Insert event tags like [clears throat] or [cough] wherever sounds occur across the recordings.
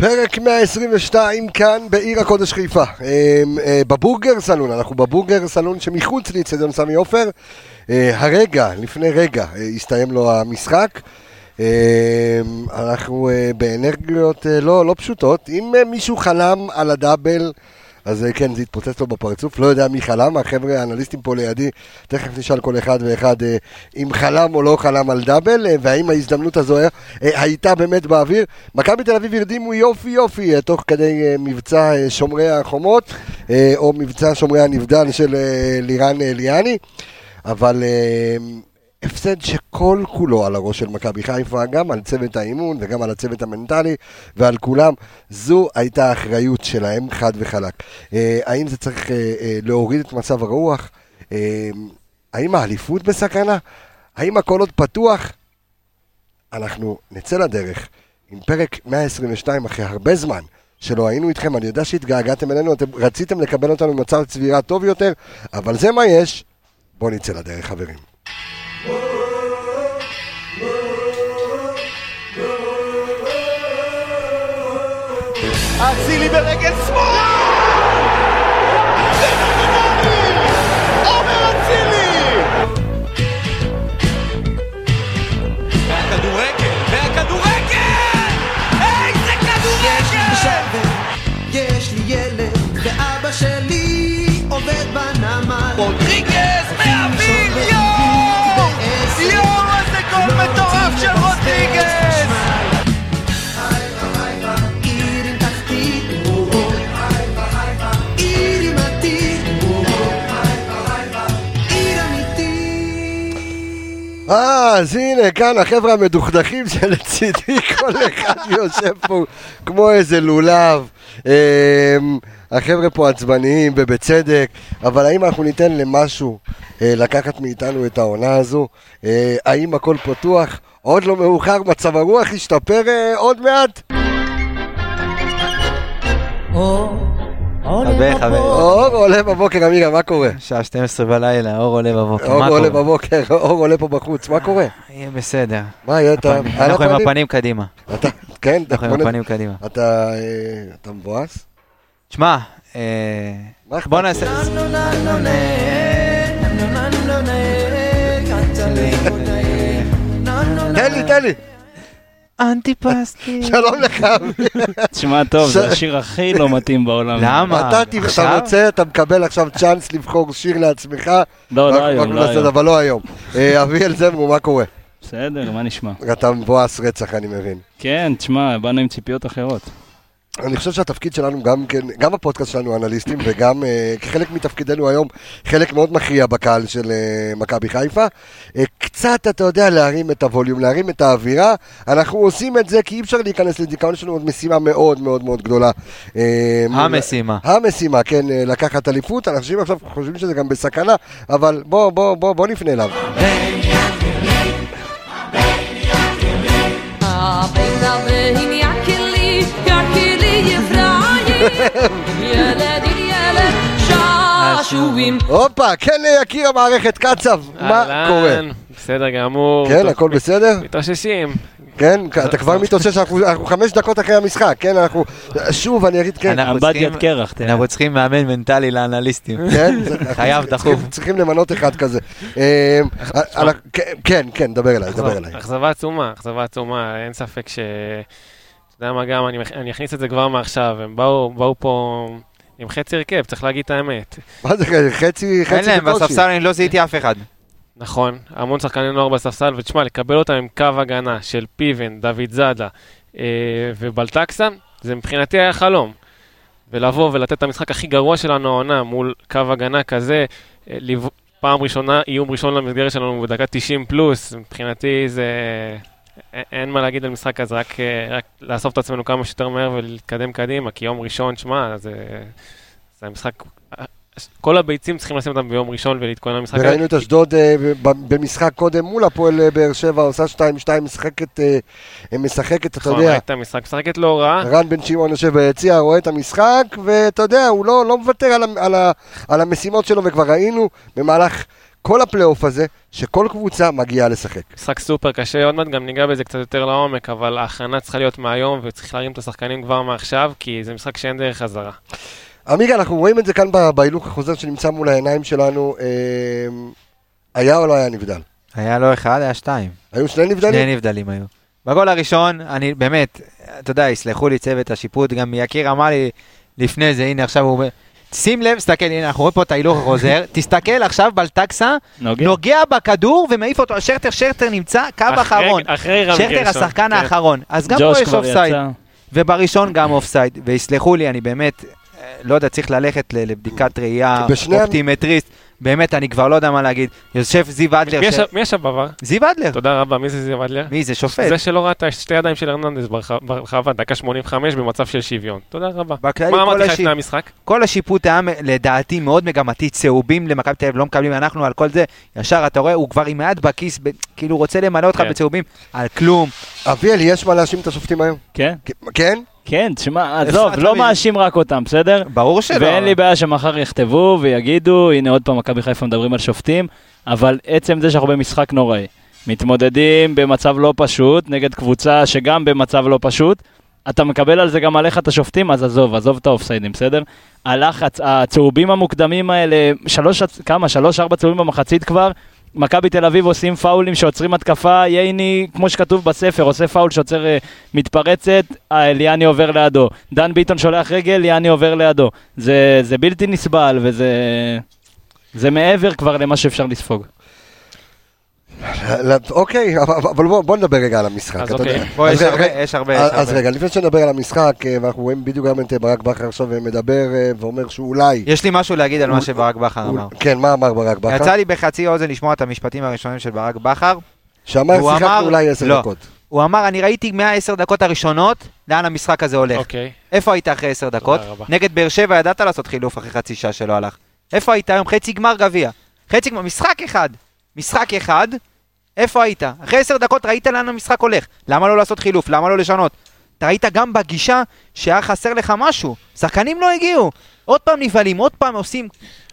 פרק 122 כאן בעיר הקודש חיפה, אה, אה, בבורגר סלון, אנחנו בבורגר סלון שמחוץ לאצטדיון סמי עופר. אה, הרגע, לפני רגע, אה, הסתיים לו המשחק. אה, אנחנו באנרגיות לא, לא פשוטות. אם מישהו חלם על הדאבל, אז אה, כן, זה התפוצץ לו בפרצוף. לא יודע מי חלם, החבר'ה האנליסטים פה לידי, תכף נשאל כל אחד ואחד אה, אם חלם או לא חלם על דאבל, אה, והאם ההזדמנות הזו הייתה באמת באוויר. מכבי תל אביב הרדימו יופי יופי תוך כדי מבצע שומרי החומות, או מבצע שומרי הנבדל של לירן ליאני, אבל הפסד שכל כולו על הראש של מכבי חיפה, גם על צוות האימון וגם על הצוות המנטלי ועל כולם. זו הייתה האחריות שלהם, חד וחלק. אה, האם זה צריך אה, אה, להוריד את מצב הרוח? אה, האם האליפות בסכנה? האם הכל עוד פתוח? אנחנו נצא לדרך עם פרק 122 אחרי הרבה זמן שלא היינו איתכם, אני יודע שהתגעגעתם אלינו, אתם רציתם לקבל אותנו במצב צבירה טוב יותר, אבל זה מה יש, בואו נצא לדרך חברים. אצילי ברגל שמאל! פנומנלי! עומר אצילי! והכדורגל, והכדורגל! איזה כדורגל! יש לי ילד, ואבא שלי עובד בנמל. רודריגז מהאוויר! אה, אז הנה, כאן החבר'ה המדוכדכים [laughs] שלצידי, כל אחד [laughs] יושב פה כמו איזה לולב. אמ, החבר'ה פה עצבניים ובצדק, אבל האם אנחנו ניתן למשהו אה, לקחת מאיתנו את העונה הזו? אה, האם הכל פתוח? עוד לא מאוחר, מצב הרוח ישתפר אה, עוד מעט? חבר, חבר. אור עולה בבוקר, אמירה, מה קורה? שעה 12 בלילה, אור עולה בבוקר. אור עולה? בבוקר, [laughs] אור עולה פה בחוץ, מה קורה? יהיה בסדר. מה, יהיה אתה... הפנים- על אנחנו עם הפנים? קדימה. אתה, כן, אנחנו עם הפנים קדימה. אתה אה, אתה מבואס? תשמע, אה, בוא? נעשה... [laughs] תן לי, תן לי. אנטיפסטי. שלום לך. תשמע טוב, זה השיר הכי לא מתאים בעולם. למה? אתה? רוצה, אתה מקבל עכשיו צ'אנס לבחור שיר לעצמך. לא, לא היום, לא היום. אבל לא היום. אה, אביאל זמרו, מה קורה? בסדר, מה נשמע? אתה מבואס רצח, אני מבין. כן, תשמע, באנו עם ציפיות אחרות. אני חושב שהתפקיד שלנו גם כן, גם הפודקאסט שלנו אנליסטים וגם אה, כחלק מתפקידנו היום, חלק מאוד מכריע בקהל של אה, מכבי חיפה. אה, קצת, אתה יודע, להרים את הווליום, להרים את האווירה. אנחנו עושים את זה כי אי אפשר להיכנס לדיכאון, יש לנו עוד משימה מאוד מאוד מאוד גדולה. אה, המשימה. המשימה, כן, אה, לקחת אליפות, אנשים עכשיו חושבים שזה גם בסכנה, אבל בוא, בוא, בוא, בוא נפנה אליו. Bena ילד ילד שעשועים הופה, כן ליקיר המערכת, קצב, מה קורה? בסדר גמור. כן, הכל בסדר? מתאוששים. כן, אתה כבר מתאושש, אנחנו אנחנו חמש דקות אחרי המשחק, כן, אנחנו, שוב, אני אגיד, כן, אנחנו עבד צריכים- יד קרח, תראה. אנחנו צריכים מאמן מנטלי לאנליסטים. כן, חייב, דחוף. צריכים למנות אחד כזה. אה, כן, כן, דבר אליי, דבר אליי. אכזבה עצומה, אכזבה עצומה, אין ספק ש... אתה יודע מה גם, אני אני אכניס את זה כבר מעכשיו, הם באו באו פה עם חצי הרכב, צריך להגיד את האמת. מה זה, חצי, חצי אין להם. בספסל אני לא זיהיתי אף אחד. נכון, המון שחקני נוער בספסל, ותשמע, לקבל אותם עם קו הגנה של פיבן, דוד זאדה אה, ובלטקסה, זה מבחינתי היה חלום. ולבוא ולתת את המשחק הכי גרוע שלנו העונה מול קו הגנה כזה, אה, פעם ראשונה, איום ראשון למסגרת שלנו בדקה 90 פלוס, מבחינתי זה... אין מה להגיד על משחק כזה, רק, אה, רק לאסוף את עצמנו כמה שיותר מהר ולהתקדם קדימה, כי יום ראשון, שמע, זה, זה המשחק... כל הביצים צריכים לשים אותם ביום ראשון ולהתכונן למשחק. וראינו את אשדוד אה, במשחק קודם מול הפועל אה, באר שבע, עושה 2-2, משחקת, אה, משחקת, אתה נכון, יודע, ראית המשחק, משחקת לא רע. רן בן שמעון יושב ביציע, רואה את המשחק, ואתה יודע, הוא לא, לא מוותר על, על, על המשימות שלו, וכבר ראינו במהלך כל הפלייאוף הזה, שכל קבוצה מגיעה לשחק. משחק סופר קשה, עוד מעט גם ניגע בזה קצת יותר לעומק, אבל ההכנה צריכה להיות מהיום, וצריך להרים את השחקנים כבר מעכשיו, כי זה משחק שאין דרך חזרה. עמיגה, אנחנו רואים את זה כאן בהילוך החוזר שנמצא מול העיניים שלנו. אה, היה או לא היה נבדל? היה לא אחד, היה שתיים. היו שני נבדלים? שני נבדלים היו. בגול הראשון, אני באמת, אתה יודע, יסלחו לי צוות השיפוט, גם יקיר אמר לי לפני זה, הנה עכשיו הוא אומר, שים לב, תסתכל, הנה אנחנו רואים פה את ההילוך החוזר, [laughs] תסתכל עכשיו בלטקסה, נוגע. נוגע בכדור ומעיף אותו, שרטר, שרטר נמצא קו אחרי- אחרון. אחרי שרטר גרשון, השחקן כן. האחרון. אז גם פה יש אופסייד. ובראשון גם אופסייד, ויסלחו לי, אני באמת, אה, לא יודע, צריך ללכת ל- לבדיקת ראייה, אופטימטריסט, באמת, אני כבר לא יודע מה להגיד. יושב זיו אדלר, מי ש- ישב- מי ישב בעבר? זיו אדלר, תודה רבה, מי זה זיו אדלר? מי זה, שופט. זה שלא ראה את שתי ידיים של ברח- ברחבה, דקה 85 במצב של שוויון. תודה רבה. בכללי, מה אמרתי לך לפני המשחק? כל השיפוט היה לדעתי מאוד מגמתי, צהובים למכבי תל אביב, לא מקבלים, אנחנו על כל זה, ישר אתה רואה, הוא כבר עם היד בכיס, ב- כאילו רוצה למלא אותך כן. בצהובים, על כלום. אביאל, יש מה להאשים את השופטים היום? כן? כן? כן, תשמע, עזוב, לא? מאשים רק אותם, בסדר? ברור שלא. ואין לי בעיה שמחר יכתבו ויגידו, הנה עוד פעם מכבי חיפה מדברים על שופטים, אבל עצם זה שאנחנו במשחק נוראי. מתמודדים במצב לא פשוט, נגד קבוצה שגם במצב לא פשוט, אתה מקבל על זה גם עליך את השופטים, אז עזוב, עזוב את האופסיידים, בסדר? הלחץ, הצהובים המוקדמים האלה, שלוש, כמה? שלוש, ארבע צהובים במחצית כבר, מכבי תל אביב עושים פאולים שעוצרים התקפה, ייני, כמו שכתוב בספר, עושה פאול שעוצר אה, מתפרצת, אה, ליאני עובר לידו. דן ביטון שולח רגל, ליאני עובר לידו. זה, זה בלתי נסבל וזה... זה מעבר כבר למה שאפשר לספוג. אוקיי, אבל בוא בוא נדבר רגע על המשחק. אז אתה יודע. אוקיי. יש רגע, הרבה, אז. רגע, לפני שנדבר על המשחק, אה, ואנחנו רואים בדיוק גם את אה, ברק בכר עכשיו אה, מדבר ואומר שאולי... יש לי משהו להגיד על מה שברק בכר אמר. כן, מה אמר ברק בכר? יצא לי בחצי אוזן לשמוע את המשפטים הראשונים של ברק בכר. שאמר הוא שיחקנו אמר- אולי עשר לא. דקות. הוא אמר, אני ראיתי מהעשר דקות הראשונות לאן המשחק הזה הולך. אוקיי. איפה היית אחרי עשר דקות? נגד באר שבע ידעת לעשות חילוף אחרי חצי שעה שלא הלך. איפה היית היום? חצי גמר גביע. חצי גמר, משחק אחד. משחק אחד, איפה היית? אחרי עשר דקות ראית לאן המשחק הולך. למה לא לעשות חילוף? למה לא לשנות? אתה ראית גם בגישה שהיה חסר לך משהו. שחקנים לא הגיעו. עוד פעם נבהלים, עוד פעם עושים,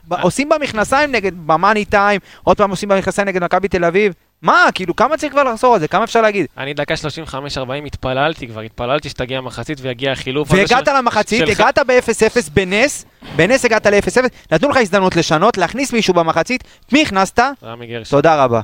עושים במכנסיים נגד, במאני טיים, עוד פעם עושים במכנסיים נגד מכבי תל אביב. מה, כאילו, כמה צריך כבר לחזור על זה? כמה אפשר להגיד? אני דקה 35-40 התפללתי כבר, התפללתי שתגיע המחצית ויגיע החילוף. והגעת של- למחצית, של- הגעת ב-0-0 בנס, בנס הגעת ל-0-0, נתנו לך הזדמנות לשנות, להכניס מישהו במחצית, מי הכנסת? רמי גרשון. תודה רבה.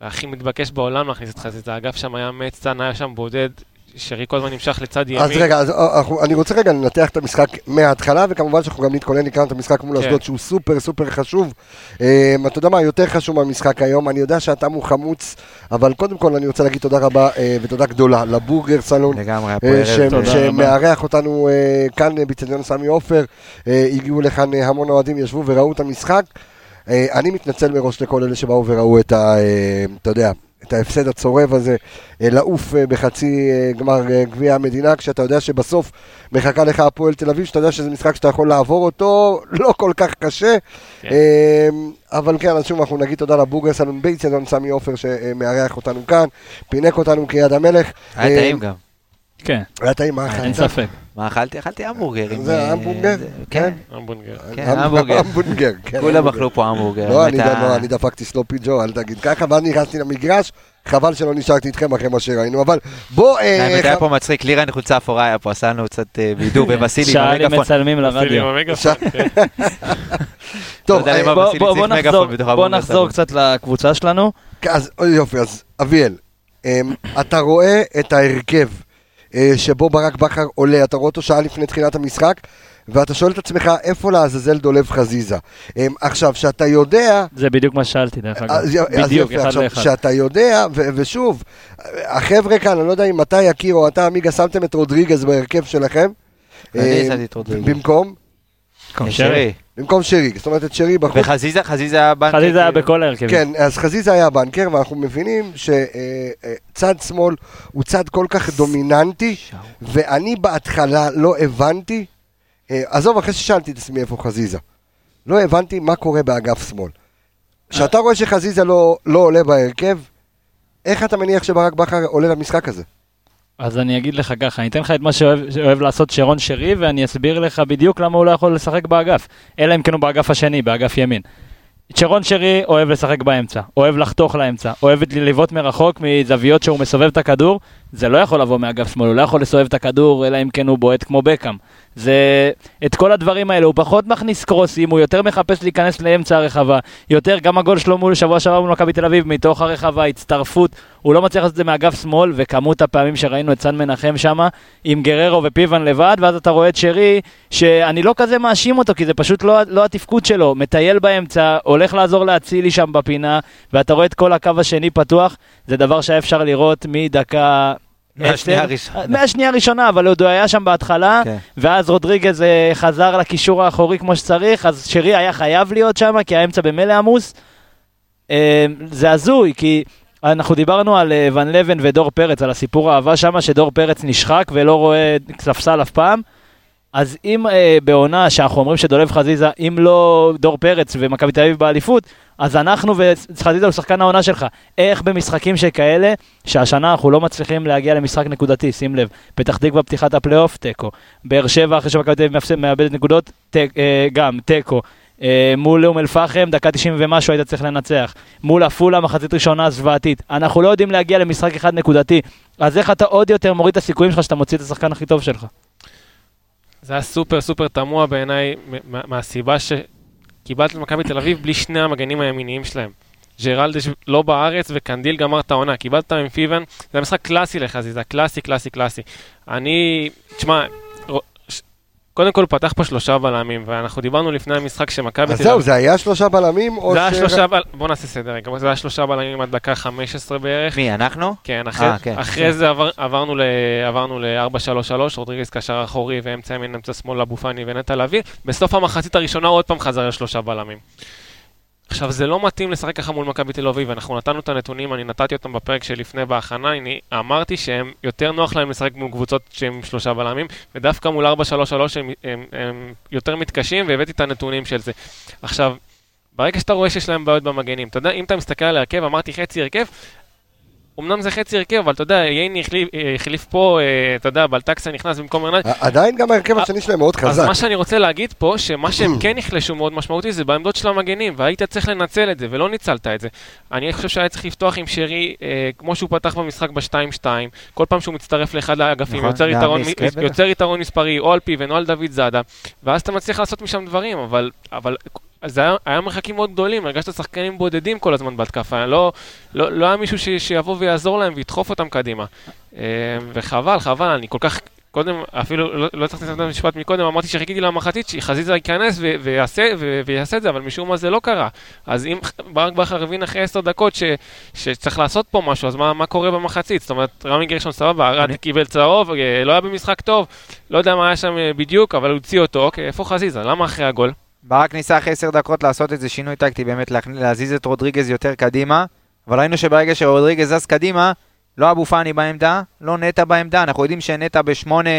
הכי מתבקש בעולם להכניס את חזית. האגף שם היה מצטן, היה שם בודד, שרי כל הזמן נמשך לצד ימין. אז רגע, אז אה, אנחנו- אני רוצה רגע לנתח את המשחק מההתחלה, וכמובן שאנחנו גם נתכונן לקראת המשחק מול כן. אשדוד, שהוא סופר סופר חשוב. אה, אתה יודע מה יותר חשוב מהמשחק היום? אני יודע שאתה הוא חמוץ, אבל קודם כל אני רוצה להגיד תודה רבה אה, ותודה גדולה לבורגר סלון. לגמרי. תודה שמארח אותנו אה, כאן אה, באצטדיון סמי עופר, אה, הגיעו לכאן אה, המון אוהדים, ישבו וראו את המשחק. אה, אני מתנצל מראש לכל אלה שבאו וראו את ה... אה, אתה יודע, את ההפסד הצורב הזה, אה, לעוף אה, בחצי אה, גמר גביע המדינה, כשאתה יודע שבסוף מחכה לך הפועל תל אביב, שאתה יודע שזה משחק שאתה יכול לעבור אותו, [laughs] לא כל כך קשה. כן. אבל כן, אז שוב, אנחנו נגיד תודה לבורגר סלון באצטדיון סמי עופר שמארח אותנו כאן, פינק אותנו כיד המלך. היה טעים גם. כן, היה טעים, מה אין אכלת? ספק. מה אכלתי? אכלתי המבורגר. עם, זה אה, המבורגר? כן. כן. המבונגר. כן, המ- המבורגר. המבורגר, כן. כולם המבורגר. אכלו פה המבורגר. לא, אני לא, אני דפקתי סלופי ג'ו, אל תגיד ככה, ואז נכנסתי למגרש, חבל שלא נשארתי איתכם אחרי מה שראינו, אבל בוא... אה, האמת היה ח- פה מצחיק, לירן חולצה אפורה היה פה, עשה לנו קצת אה, בידור בבסילי, [laughs] שאלים במגפון. מצלמים עם לרדיו. המגפון. [laughs] טוב, לא אה, בוא- נחזור-. קצת לקבוצה שלנו. אז יופי, אז אביאל, אמ, אתה רואה את ההרכב אה, שבו ברק בכר עולה, אתה רואה אותו שעה לפני תחילת המשחק, ואתה שואל את עצמך איפה לעזאזל דולב חזיזה. אמ, עכשיו, שאתה יודע... זה בדיוק מה ששאלתי, דרך אגב. אז, אז בדיוק, יופי, אחד עכשיו, לאחד. שאתה יודע, ו- ושוב, החבר'ה כאן, אני לא יודע אם אתה יקיר או אתה עמיגה, שמתם את רודריגז בהרכב שלכם. אני שמתי את רודריגז. במקום? במקום שרי. במקום שרי, זאת אומרת את שרי בחוץ. וחזיזה, חזיזה היה בנקר. חזיזה היה כאילו. בכל ההרכבים. כן, אז חזיזה היה בנקר, ואנחנו מבינים שצד שמאל הוא צד כל כך דומיננטי, ואני בהתחלה לא הבנתי, אה, עזוב, אחרי ששאלתי את עצמי איפה חזיזה, לא הבנתי מה קורה באגף שמאל. כשאתה רואה שחזיזה לא, לא עולה בהרכב, איך אתה מניח שברק בכר עולה למשחק הזה? אז אני אגיד לך ככה, אני אתן לך את מה שאוהב, שאוהב לעשות שרון שרי, ואני אסביר לך בדיוק למה הוא לא יכול לשחק באגף. אלא אם כן הוא באגף השני, באגף ימין. שרון שרי אוהב לשחק באמצע, אוהב לחתוך לאמצע, אוהב לבעוט מרחוק מזוויות שהוא מסובב את הכדור, זה לא יכול לבוא מאגף שמאל, הוא לא יכול לסובב את הכדור, אלא אם כן הוא בועט כמו בקאם. זה... את כל הדברים האלה, הוא פחות מכניס קרוסים, הוא יותר מחפש להיכנס לאמצע הרחבה, יותר, גם הגול שלו מול שבוע שעבר מול מכבי תל אביב, מתוך הרחבה, הצטרפות, הוא לא מצליח לעשות את זה מאגף שמאל, וכמות הפעמים שראינו את סן מנחם שמה, עם גררו ופיבן לבד, ואז אתה רואה את שרי, שאני לא כזה מאשים אותו, כי זה פשוט לא, לא התפקוד שלו, מטייל באמצע, הולך לעזור לאצילי שם בפינה, ואתה רואה את כל הקו השני פתוח, זה דבר שהיה אפשר לראות מדקה... מהשנייה הראשונה. מהשנייה הראשונה, אבל עוד הוא היה שם בהתחלה, כן. ואז רודריגז אה, חזר לקישור האחורי כמו שצריך, אז שרי היה חייב להיות שם, כי האמצע במילא עמוס. אה, זה הזוי, כי אנחנו דיברנו על אה, ון לבן ודור פרץ, על הסיפור האהבה שם, שדור פרץ נשחק ולא רואה ספסל אף פעם. אז אם אה, בעונה שאנחנו אומרים שדולב חזיזה, אם לא דור פרץ ומכבי תל אביב באליפות, אז אנחנו וחזיזה הוא שחקן העונה שלך. איך במשחקים שכאלה, שהשנה אנחנו לא מצליחים להגיע למשחק נקודתי, שים לב, פתח תקווה פתיחת הפלייאוף, תיקו. באר שבע אחרי שמכבי תל אביב מאבדת נקודות, תק- אה, גם, תיקו. אה, מול אום אל-פחם, דקה 90 ומשהו היית צריך לנצח. מול עפולה, מחצית ראשונה זוועתית. אנחנו לא יודעים להגיע למשחק אחד נקודתי. אז איך אתה עוד יותר מוריד את הסיכויים שלך שאתה מוציא את השחקן הכי טוב שלך? זה היה סופר סופר תמוה בעיניי, מה- מהסיבה שקיבלת את מכבי תל אביב בלי שני המגנים הימיניים שלהם. ג'רלדש לא בארץ וקנדיל גמר את העונה, קיבלת עם פיבן, זה משחק קלאסי לחזיזה, קלאסי, קלאסי, קלאסי. אני, תשמע, קודם כל פתח פה שלושה בלמים, ואנחנו דיברנו לפני המשחק שמכבי אז זהו, זה היה שלושה בלמים, או זה היה ש- שלושה בל... בוא נעשה סדר רגע, זה היה שלושה בלמים עד דקה 15 בערך. מי, אנחנו? כן, אחרי, אה, כן. אחרי זה עבר, עברנו ל- עברנו ל-4-3-3, רודריגז קשר אחורי ואמצע ימין, אמצע שמאל, אבו פאני ונטע לביא. בסוף המחצית הראשונה עוד פעם חזר לשלושה בלמים. עכשיו, זה לא מתאים לשחק ככה מול מכבי תל אביב, אנחנו נתנו את הנתונים, אני נתתי אותם בפרק שלפני בהכנה, אני אמרתי שהם, יותר נוח להם לשחק מול קבוצות שהם שלושה בלמים, ודווקא מול 4-3-3 הם, הם, הם יותר מתקשים, והבאתי את הנתונים של זה. עכשיו, ברגע שאתה רואה שיש להם בעיות במגנים, אתה יודע, אם אתה מסתכל על ההרכב, אמרתי חצי הרכב, אמנם זה חצי הרכב, אבל אתה יודע, ייני החליף, פה, אה, אתה יודע, בלטקסה נכנס במקום ארנד. עדיין גם ההרכב השני שלהם מאוד אז חזק. מה שאני רוצה להגיד פה, שמה שהם [clears throat] כן נחלשו מאוד משמעותי זה בעמדות של המגנים, והיית צריך לנצל את זה, ולא ניצלת את זה. אני חושב שהיה צריך לפתוח עם שרי, אה, כמו שהוא פתח במשחק ב-2-2, כל פעם שהוא מצטרף לאחד האגפים, נכון. יוצר יתרון מספרי, או על פיבן או על דוד זאדה, ואז אתה מצליח לעשות משם דברים, אבל... זה היה, היה מרחקים מאוד גדולים, הרגשת שחקנים בודדים כל הזמן בהתקפה, לא, לא, לא היה מישהו ש, שיבוא ויעזור להם וידחוף אותם קדימה. אה, וחבל, חבל, אני כל כך, קודם, אפילו לא, לא הצלחתי לסיים את המשפט מקודם, אמרתי שחיכיתי למחצית שחזיזה ייכנס ו- ויעשה, ו- ויעשה את זה, אבל משום מה זה לא קרה. אז אם ברק בכר הבין אחרי עשר דקות ש- שצריך לעשות פה משהו, אז מה, מה קורה במחצית? זאת אומרת, רמי גרשון סבבה, ארד קיבל צהוב, אה, לא היה במשחק טוב, לא יודע מה היה שם אה, בדיוק, אבל הוציא אותו, אוקיי, איפה חזיזה? למה אחרי הגול? ברק ניסה אחרי עשר דקות לעשות איזה שינוי טקטי, באמת להזיז את רודריגז יותר קדימה, אבל ראינו שברגע שרודריגז זז קדימה, לא אבו פאני בעמדה, לא נטע בעמדה, אנחנו יודעים שנטע בשמונה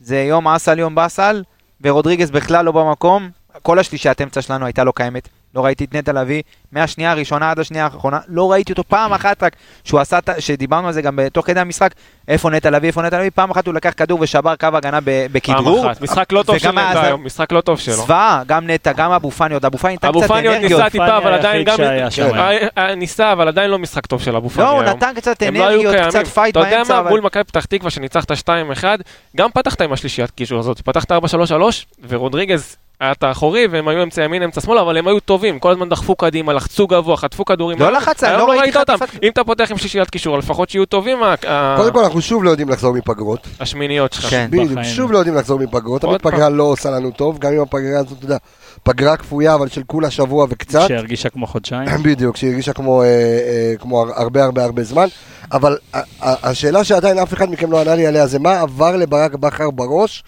זה יום אסל יום באסל, ורודריגז בכלל לא במקום, כל השלישיית אמצע שלנו הייתה לא קיימת, לא ראיתי את נטע לביא, מהשנייה הראשונה עד השנייה האחרונה, לא ראיתי אותו פעם אחת רק, שהוא עשה, שדיברנו על זה גם תוך כדי המשחק, איפה נטע לביא, איפה נטע לביא, פעם אחת הוא לקח כדור ושבר קו הגנה בכדרור, פעם אחת. משחק לא טוב של נטע היום, משחק לא טוב שלו. זוועה, גם נטע, גם אבו פאני, עוד אבו פאני נתן אבו קצת פאני עוד אנרגיות. ניסה טיפה, אבל עדיין גם... אה, אה, ניסה, אבל עדיין לא משחק טוב של אבו פאני לא, היום. הוא נתן קצת לא אנרגיות. קצת פייט אתה יודע באמצע, מה. מול מכבי פתח תקווה שניצחת 2-1, גם פתחת עם השלישיית קישור הזאת, פתחת 4-3-3, ורודריגז היה את האחורי, והם היו אמצע ימין, אמצע שמאל, אבל הם היו טובים, כל הזמן דחפו קדימה, לחצו גבוה, חטפו כדורים. לא לחץ, אני היום לא ראיתי ראית אותם. אם אתה פותח עם שלישיית קישור, לפחות שיהיו טובים קודם כל, אנחנו שוב לא יודעים לחזור מפגרות. השמיניות שלך. כן. בדיוק, בחיים. שוב לא יודעים לחזור מפגרות. תמיד פגרה לא עושה לנו טוב, גם אם הפגרה הזאת, אתה יודע, פגרה כפויה, אבל של כולה שבוע וקצת. שהרגישה כמו חודשיים. [coughs] בדיוק, שהיא הרגישה כמו, אה, אה, הרבה הרבה הרבה זמן, אבל השאלה שעדיין אף אחד מכם לא ענה לי עליה זה מה עבר לברק בכר בראש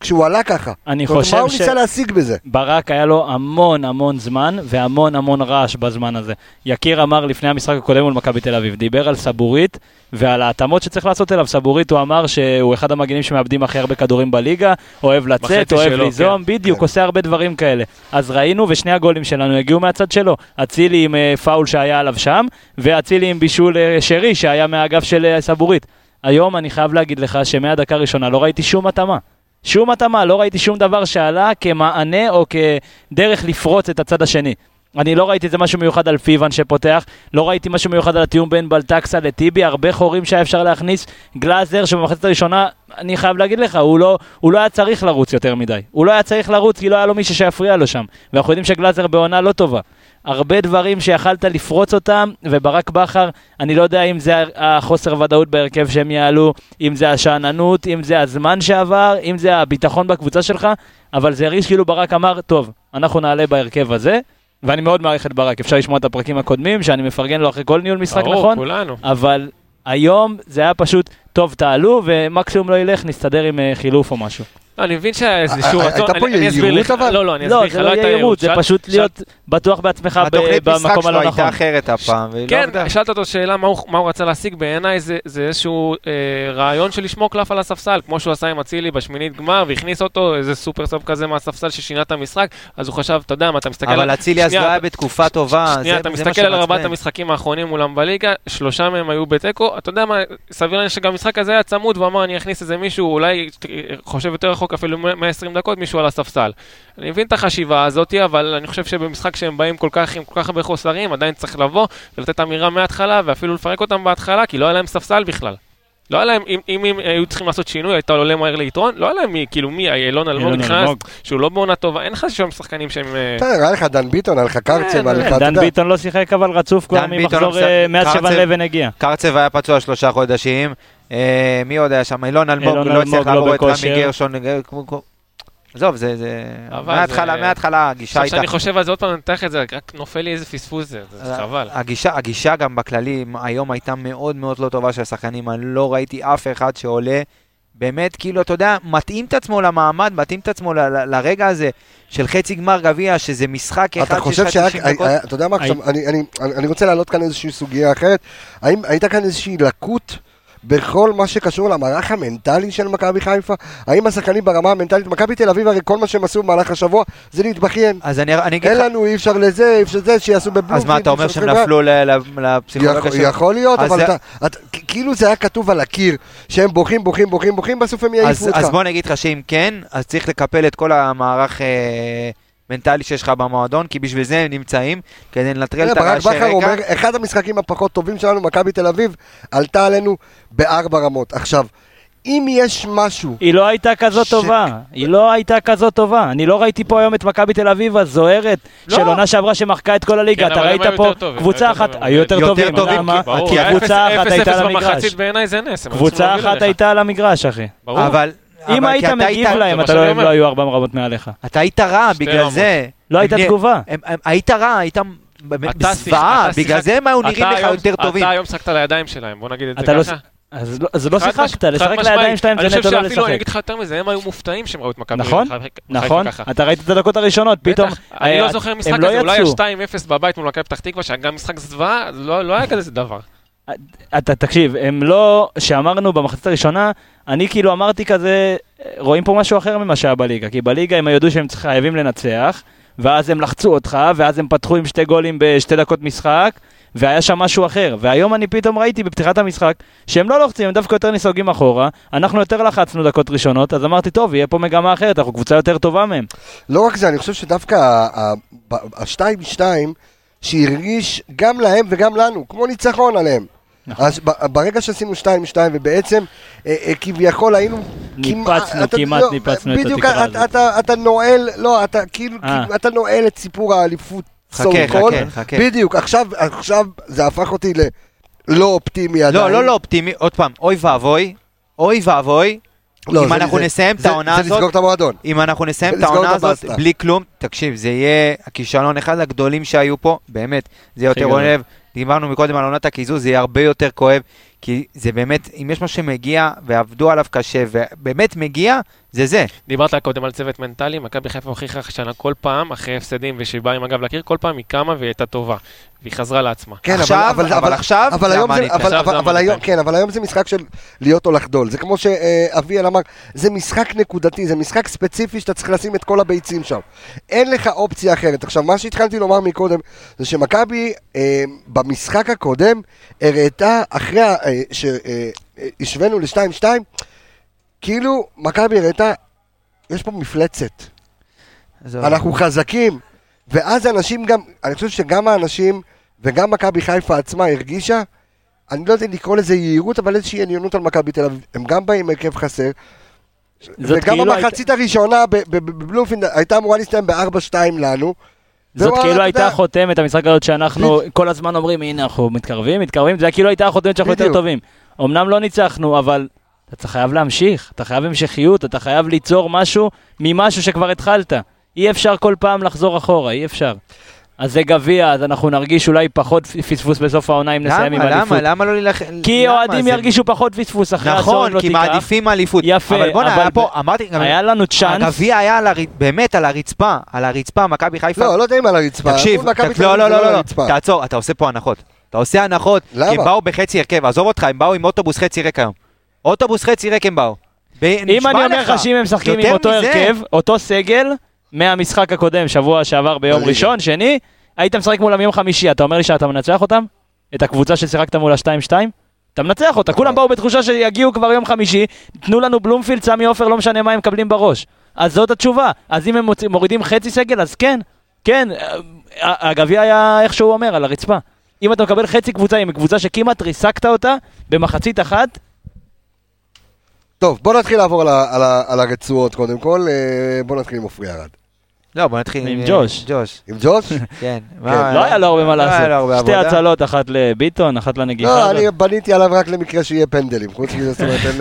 כשהוא עלה ככה. אני חושב מה הוא ש- ניסה להשיג בזה? ברק היה לו המון המון זמן והמון המון רעש בזמן הזה. יקיר אמר לפני המשחק הקודם מול מכבי תל אביב, דיבר על סבורית ועל ההתאמות שצריך לעשות אליו. סבורית הוא אמר שהוא אחד המגנים שמאבדים הכי הרבה כדורים בליגה, אוהב לצאת, אוהב שלו, ליזום, בדיוק, כן. עושה הרבה דברים כאלה. אז ראינו ושני הגולים שלנו הגיעו מהצד שלו. אצילי עם אה, פאול שהיה עליו שם, ואצילי עם בישול אה, שרי שהיה מהאגף של אה, סבורית. היום אני חייב להגיד לך שמהדקה הראשונה לא ראיתי שום התאמה. שום התאמה, לא ראיתי שום דבר שעלה כמענה או כדרך לפרוץ את הצד השני. אני לא ראיתי איזה משהו מיוחד על פיוון שפותח, לא ראיתי משהו מיוחד על התיאום בין בלטקסה לטיבי, הרבה חורים שהיה אפשר להכניס. גלאזר, שבמחצית הראשונה, אני חייב להגיד לך, הוא לא, הוא לא היה צריך לרוץ יותר מדי. הוא לא היה צריך לרוץ כי לא היה לו מישהו שיפריע לו שם. ואנחנו יודעים שגלאזר בעונה לא טובה. הרבה דברים שיכלת לפרוץ אותם, וברק בכר, אני לא יודע אם זה החוסר ודאות בהרכב שהם יעלו, אם זה השאננות, אם זה הזמן שעבר, אם זה הביטחון בקבוצה שלך, אבל זה הרגיש כאילו ברק אמר, טוב, אנחנו נעלה בהרכב הזה, ואני מאוד מעריך את ברק, אפשר לשמוע את הפרקים הקודמים, שאני מפרגן לו אחרי כל ניהול משחק ברור, נכון, כולנו. אבל היום זה היה פשוט, טוב, תעלו, ומקסימום לא ילך, נסתדר עם אה, חילוף או משהו. לא, אני מבין שהיה איזשהו אה, רצון, הייתה פה אסביר יהירות אבל? לא, לא, אני אסביר לא, לך, זה לא הייתה יהירות, זה פשוט להיות בטוח בעצמך ב- התוכנית משחק במקום שלו הלא הייתה נכון. אחרת הפעם, לא כן. שאלת אותו שאלה מה הוא, רצה להשיג, בעיניי זה, זה איזשהו אה, רעיון של לשמור קלף על הספסל, כמו שהוא עשה עם אצילי בשמינית גמר, והכניס אותו, איזה סופר סאב כזה מהספסל ששינה את המשחק, אז הוא חשב, אתה יודע מה, אתה מסתכל... אבל אצילי אז לא היה בתקופה טובה, שנייה, זה אתה מסתכל על ארבעת. המשחקים האחרונים מולם בליגה, שלושה מהם היו בתיקו, אתה יודע מה, סביר להניח שגם המשחק הזה היה צמוד, ואמר אני אכניס איזה מישהו, אולי חושב יותר רחוק, אפילו 120 דקות, מישהו על הספסל. אני מבין את החשיבה הזאת, אבל אני חושב שבמשחק שהם באים כל כך עם כל כך הרבה חוסרים, עדיין צריך לבוא ולתת אמירה מההתחלה, ואפילו לפרק אותם בהתחלה, כי לא היה להם ספסל בכלל. לא היה להם, אם, אם הם היו צריכים לעשות שינוי, הייתה עולה מהר ליתרון, לא היה להם מי, כאילו מי, אילון אלמוג נכנס. שהוא לא בעונה טובה, אין לך שם שחקנים שהם... אה, בסדר, היה לך דן ביטון, היה לך קרצב, היה לך, אתה דן. ביטון לא שיחק אבל רצוף כבר ממחזור אה. מאז שוון קרצב- לבן הגיע. קרצב היה פצוע שלושה חודשים. אה, מי עוד היה שם? אילון אלמוג אילון לא הצליח אלמוג לא לעבור את רמי בכושר. גרשון. אה, עזוב, זה... זה- אבל מההתחלה, זה- מההתחלה הגישה עכשיו הייתה... שאני חושב על זה עוד פעם, אני נותן לך את זה, רק נופל לי איזה פספוס זה, זה אה, חבל. הגישה, הגישה גם בכללי היום הייתה מאוד מאוד לא טובה של השחקנים, אני לא ראיתי אף אחד שעולה, באמת, כאילו, אתה יודע, מתאים את עצמו למעמד, מתאים את עצמו ל- ל- לרגע הזה של חצי גמר גביע, שזה משחק אחד לך 90 דקות. היה- אתה יודע מה, עכשיו, אני- אני- אני אני רוצה להעלות כאן איזושהי סוגיה אחרת. האם הייתה כאן איזושהי לקות בכל מה שקשור למערך המנטלי של מכבי חיפה? האם השחקנים ברמה המנטלית, מכבי תל אביב הרי כל מה שהם עשו במהלך השבוע זה להתבכיין. אז אני אני אגיד אין לך, לנו, אי אפשר לזה, אי אפשר זה, שיעשו בבלומפילד. אז מה, אתה אומר שהם. נפלו לפסיכולוגיה יכול, שלהם? יכול להיות, אבל אתה, כאילו זה היה כתוב על הקיר, שהם בוכים, בוכים, בוכים, בוכים, בסוף הם יעיפו אז, אותך. אז בוא נגיד לך שאם כן, אז צריך לקפל את כל המערך אה, מנטלי שיש לך במועדון, כי בשביל זה הם נמצאים, כדי לנטרל את תראה, ברק הרעשי בכר רקע. אומר, אחד המשחקים הפחות טובים שלנו, מכבי תל אביב, עלתה עלינו בארבע רמות. עכשיו, אם יש משהו, היא לא הייתה כזאת ש- טובה, היא לא הייתה כזאת טובה. אני לא ראיתי פה היום את מכבי תל אביב הזוהרת לא. של עונה שעברה שמחקה את כל הליגה. כן, אתה ראית פה יותר טובים, קבוצה אחת, יותר היו יותר יותר טובים, טובים, למה? ברור, כי אפס- אחת הייתה על המגרש. במחצית בעיניי זה נס. הם היו קבוצה אחת. הייתה על המגרש, אחי. ברור. אבל... אם היית מגיב להם, אתה לא לא. היו ארבע רמות מעליך. אתה היית רע, בגלל. זה. לא הייתה תגובה. היית רע, היית בזוועה, בגלל זה הם היו נראים לך יותר טובים. אתה היום שחקת לידיים שלהם, בוא נגיד את אתה זה לא ככה. אז לא- אז לא שיחקת, מש- לשחק. לידיים שלהם זה אני נטו חושב לא שאפילו, אני לשחק. אגיד לך יותר מזה, הם היו מופתעים שהם ראו את מכבי נכון, נכון, ככה. אתה ראית את הדקות הראשונות, פתאום... אני אה, לא זוכר משחק הם לא כזה, אולי יצאו. ה-2-0 בבית מול מכבי פתח תקווה, שהיה גם משחק זוועה, לא לא היה כזה דבר. אתה תקשיב, הם לא, שאמרנו במחצית הראשונה, אני כאילו אמרתי כזה, רואים פה משהו אחר ממה שהיה בליגה, כי בליגה הם ידעו שהם חייבים לנצח, ואז הם לחצו אותך, ואז הם פתחו עם שתי גולים בשתי דקות משחק, והיה שם משהו אחר. והיום אני פתאום ראיתי בפתיחת המשחק, שהם לא לוחצים, הם דווקא יותר נסוגים אחורה, אנחנו יותר לחצנו דקות ראשונות, אז אמרתי, טוב, יהיה פה מגמה אחרת, אנחנו קבוצה יותר טובה מהם. לא רק זה, אני חושב שדווקא השתיים-שתיים, שהרגיש גם להם וגם לנו, כמו ניצחון עליהם. נכון. אז ברגע שעשינו 2-2 ובעצם אה, אה, כביכול היינו ניפצנו, אתה- כמעט לא, ניפצנו את בדיוק, התקרה אתה- הזאת. אתה- אתה נועל, לא, אתה כאילו, אה. אתה נועל את סיפור האליפות. חכה, חכה. חכה. בדיוק, עכשיו עכשיו זה הפך אותי ללא אופטימי עדיין. לא, לא, לא אופטימי, עוד פעם, אוי ואבוי, אוי ואבוי, לא, אם זה- אנחנו זה- נסיים את זה- העונה זה הזאת, לסגור את המועדון. אם אנחנו נסיים את העונה את הזאת. בלי כלום, תקשיב, זה יהיה הכישלון אחד הגדולים שהיו פה, באמת, זה יהיה יותר גדול. דיברנו מקודם על עונת הקיזוז, זה יהיה הרבה יותר כואב, כי זה באמת, אם יש משהו שמגיע ועבדו עליו קשה, ובאמת מגיע, זה זה. דיברת קודם על צוות מנטלי, מכבי חיפה הוכיחה השנה כל פעם, אחרי הפסדים ושבאה עם הגב לקיר, כל פעם היא קמה והיא הייתה טובה. והיא חזרה לעצמה. כן, עכשיו, אבל עכשיו, אבל זה היום זה, אבל. אבל, עכשיו זה אבל היום. כן, אבל היום זה משחק של להיות או לחדול. זה כמו שאביאל אמר, זה משחק נקודתי, זה משחק ספציפי שאתה צריך לשים את כל הביצים שם. אין לך אופציה אחרת. עכשיו, מה שהתחלתי לומר מקודם, זה שמכבי אה, במשחק הקודם הראתה, אחרי אה, שהשווינו ל-2-2, כאילו מכבי הראתה, יש פה מפלצת. אנחנו חזקים. ואז אנשים גם, אני חושב שגם האנשים, וגם מכבי חיפה עצמה הרגישה, אני לא יודע לקרוא לזה יהירות, אבל איזושהי עליונות על מכבי תל אביב. הם גם באים הרכב חסר, וגם כאילו המחצית הראשונה ב- ב- ב- בבלומפילד הייתה אמורה להסתיים ב-4-2 לנו. זאת כאילו הייתה יודע, חותמת, המשחק הזאת שאנחנו כל הזמן אומרים, הנה אנחנו מתקרבים, מתקרבים, זה כאילו הייתה חותמת שאנחנו יותר. טובים. אמנם לא ניצחנו, אבל אתה חייב להמשיך, אתה חייב המשכיות, אתה חייב ליצור משהו ממשהו שכבר התחלת. אי אפשר כל פעם לחזור אחורה, אי אפשר. אז זה גביע, אז אנחנו נרגיש אולי פחות פספוס בסוף העונה אם נסיים עם למה, אליפות. למה, למה לא להילחם? כי? אוהדים זה- ירגישו פחות פספוס אחרי נכון, לא כי תיקח. מעדיפים אליפות. יפה, אבל בוא'נה, אבל היה פה, אמרתי, היה לנו צ'אנס. הגביע היה על הר- באמת על הרצפה, על הרצפה, מכבי חיפה. לא, לא יודע אם על הרצפה. תקשיב, לא, לא, לא, לא, לא. תעצור, אתה עושה פה הנחות. אתה עושה הנחות, למה? כי הם באו בחצי הרכב, עזוב אותך, הם באו עם אוטובוס חצי ריק היום. אוטובוס חצי ריק הם באו. ב- אם אני אומר לך, שאם הם משחקים עם אותו הרכב, אותו סגל, מהמשחק הקודם, שבוע שעבר ביום. ראשון, שני, היית משחק מולם יום חמישי, אתה אומר לי שאתה מנצח אותם? את הקבוצה ששיחקת מול ה-2-2? אתה מנצח אותה, כולם באו בתחושה שיגיעו כבר יום חמישי, תנו לנו בלומפילד, סמי עופר, לא משנה מה הם מקבלים בראש. אז זאת התשובה. אז אם הם מורידים חצי סגל, אז כן, כן, אה, הגביע היה איך שהוא אומר, על הרצפה. אם אתה מקבל חצי קבוצה עם קבוצה שכמעט ריסקת אותה במחצית אחת, טוב, בוא נתחיל לעבור על ה- על ה- על הרצועות קודם כל. אה, בוא נתחיל עם עופרי ארד. לא, בוא נתחיל עם אה, ג'וש. ג'וש, עם ג'וש? [laughs] כן. לא היה לו הרבה מה לא היה לו הרבה לעשות. שתי. הצלות, אחת לביטון, אחת לנגיחה. לא, אני בניתי עליו רק למקרה שיהיה פנדלים. חוץ מזה, זאת אומרת, אין...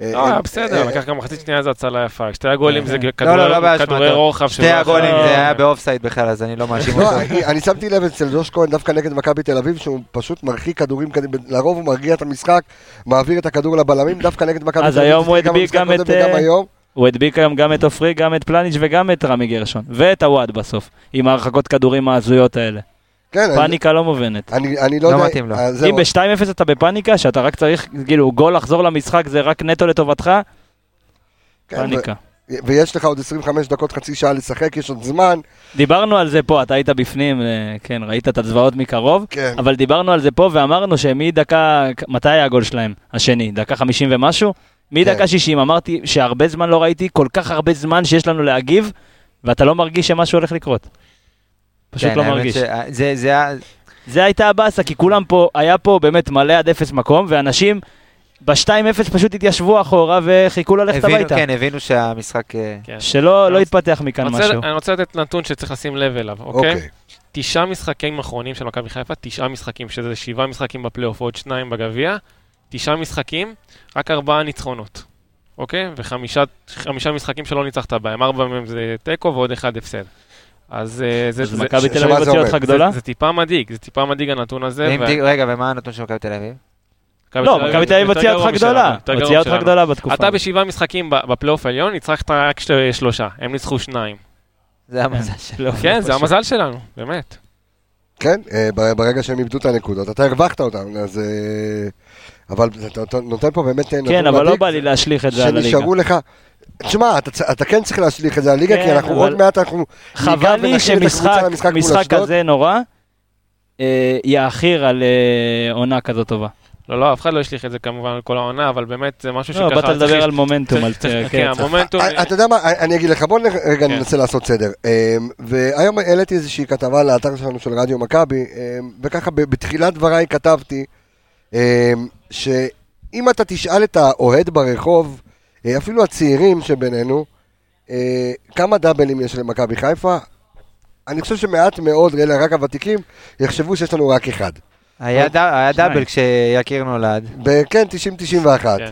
לא, בסדר, לקח גם מחצית שנייה זו הצלה יפה. שתי הגולים זה לא, לא, כדורי- לא באשמתו. כדורי רוחב. שתי הגולים זה היה באופסייד בכלל, אז אני לא מאשים לא, אותו. אני- שמתי לב אצל ג'וש כהן דווקא נגד מכבי תל אביב, שהוא פשוט מרחיק כדורים, לרוב הוא מרגיע את המשחק, מעביר את הכדור לבלמים, דווקא נגד מכבי תל אז אביב. היום הוא גם הדביק גם את. הוא הדביק היום גם את עופרי, גם את פלניץ' וגם את רמי גרשון. ואת הוואד בסוף, עם ההרחקות כדורים ההזויות האלה. כן, אני- פאניקה לא מובנת. אני אני לא לא יודע... מתאים לו. זהו. אם ב-2-0 אתה בפאניקה, שאתה רק צריך, כאילו, גול לחזור למשחק זה רק נטו לטובתך, כן, פאניקה. ו- ויש לך עוד 25 דקות, חצי שעה לשחק, יש עוד זמן. דיברנו על זה פה, אתה היית בפנים, אה, כן, ראית את הזוועות מקרוב, כן. אבל דיברנו על זה פה ואמרנו שמדקה, מתי היה הגול שלהם? השני, דקה 50 ומשהו? מדקה כן. 60 אמרתי שהרבה זמן לא ראיתי כל כך הרבה זמן שיש לנו להגיב, ואתה לא מרגיש שמשהו הולך לקרות. פשוט כן, לא מרגיש. ש- זה- זה היה... זה הייתה הבאסה, כי כולם פה, היה פה באמת מלא עד אפס מקום, ואנשים ב-2-0 פשוט התיישבו אחורה וחיכו ללכת הבינו- הביתה. כן, הבינו שהמשחק... אה, כן. שלא לא אני יתפתח מכאן רוצה- משהו. אני רוצה לתת נתון שצריך לשים לב אליו, אוקיי? אוקיי. תשעה משחקים אחרונים של מכבי חיפה, תשעה משחקים, שזה שבעה משחקים בפלייאוף ועוד שניים בגביע, תשעה משחקים, רק ארבעה ניצחונות, אוקיי? וחמישה חמישה משחקים שלא ניצחת בהם, ארבע מהם זה תיקו ועוד אחד הפסד. אז אה, זה, אז זה, מכבי ש- תל אביב הוציאה? אותך גדולה? זה, טיפה מדאיג, זה טיפה מדאיג הנתון הזה. רגע, ומה הנתון של מכבי תל אביב? לא, מכבי תל אביב הוציאה אותך גדולה. הוציאה אותך. גדולה בתקופה. אתה בשבעה משחקים ב- בפלייאוף העליון, ניצחת רק של- שלושה, הם ניצחו שניים. זה המזל שלו. כן, זה המזל שלנו, באמת. כן, אה, ב- ברגע שהם איבדו את הנקודות, אתה הרווחת אותם, אז... אה, אבל אתה נותן פה באמת כן, אבל לא בא לי להשליך את זה על הליגה. שנשארו לך... תשמע, אתה, אתה כן צריך להשליך את זה על הליגה, כן, כי אנחנו אבל- עוד מעט אנחנו... ניגע חבל לי ונכין את הקבוצה שמשחק. כזה נורא אה, יאחיר על אה, עונה כזאת טובה. לא, לא, אף אחד לא השליך את זה כמובן על כל העונה, אבל באמת זה משהו לא, שככה... באת לדבר על מומנטום, על צריך- כן, כן, המומנטום... אה, אתה יודע מה, אני אגיד לך, בוא רגע כן. ננסה לעשות סדר. אמ, והיום העליתי איזושהי כתבה לאתר שלנו של רדיו מכבי, וככה בתחילת דבריי כתבתי, שאם אתה תשאל את האוהד ברחוב, אה, אפילו הצעירים שבינינו, אה, כמה דאבלים יש למכבי חיפה, אני חושב שמעט מאוד, אלה רק הוותיקים, יחשבו שיש לנו רק אחד. היה ד- היה. דאבל כשיקיר נולד. ב- כן, 90-91. כן.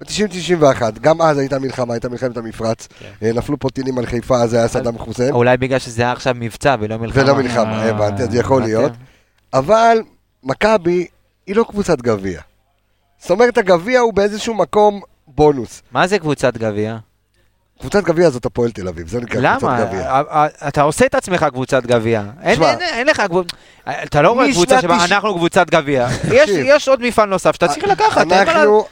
ב-90-91, גם אז הייתה מלחמה, הייתה מלחמת המפרץ. כן. אה, נפלו פה טילים על חיפה, אז היה סדאם חוסיין. אולי בגלל שזה היה עכשיו מבצע ולא מלחמה. ולא מלחמה, אה, הבנתי, אז יכול להיות. אתם- אבל מכבי היא לא קבוצת גביע. זאת אומרת, הגביע הוא באיזשהו מקום בונוס. מה זה קבוצת גביע? קבוצת גביע זאת הפועל תל אביב, זה נקרא קבוצת למה? גביע. ה- ה- אתה עושה את עצמך קבוצת גביע. אין לך... אתה לא רואה קבוצה שבה אנחנו קבוצת גביע. יש- יש עוד מפעל נוסף שאתה צריך לקחת. אנחנו,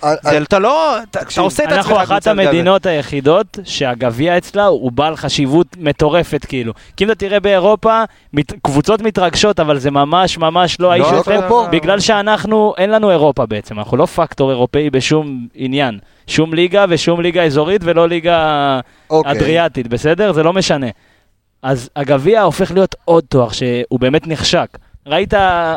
אתה לא... אתה- עושה את עצמך אנחנו קבוצת אחת גביע. המדינות היחידות שהגביע אצלה הוא בעל חשיבות מטורפת כאילו. כי אם אתה תראה באירופה, מת- קבוצות מתרגשות, אבל זה ממש ממש לא האיש לא שלכם, כמו פה. בגלל שאנחנו, אין לנו אירופה בעצם, אנחנו לא פקטור אירופאי בשום עניין. שום ליגה ושום ליגה אזורית ולא ליגה אוקיי. אדריאטית, בסדר? זה לא משנה. אז הגביע הופך להיות עוד תואר שהוא באמת נחשק. ראית,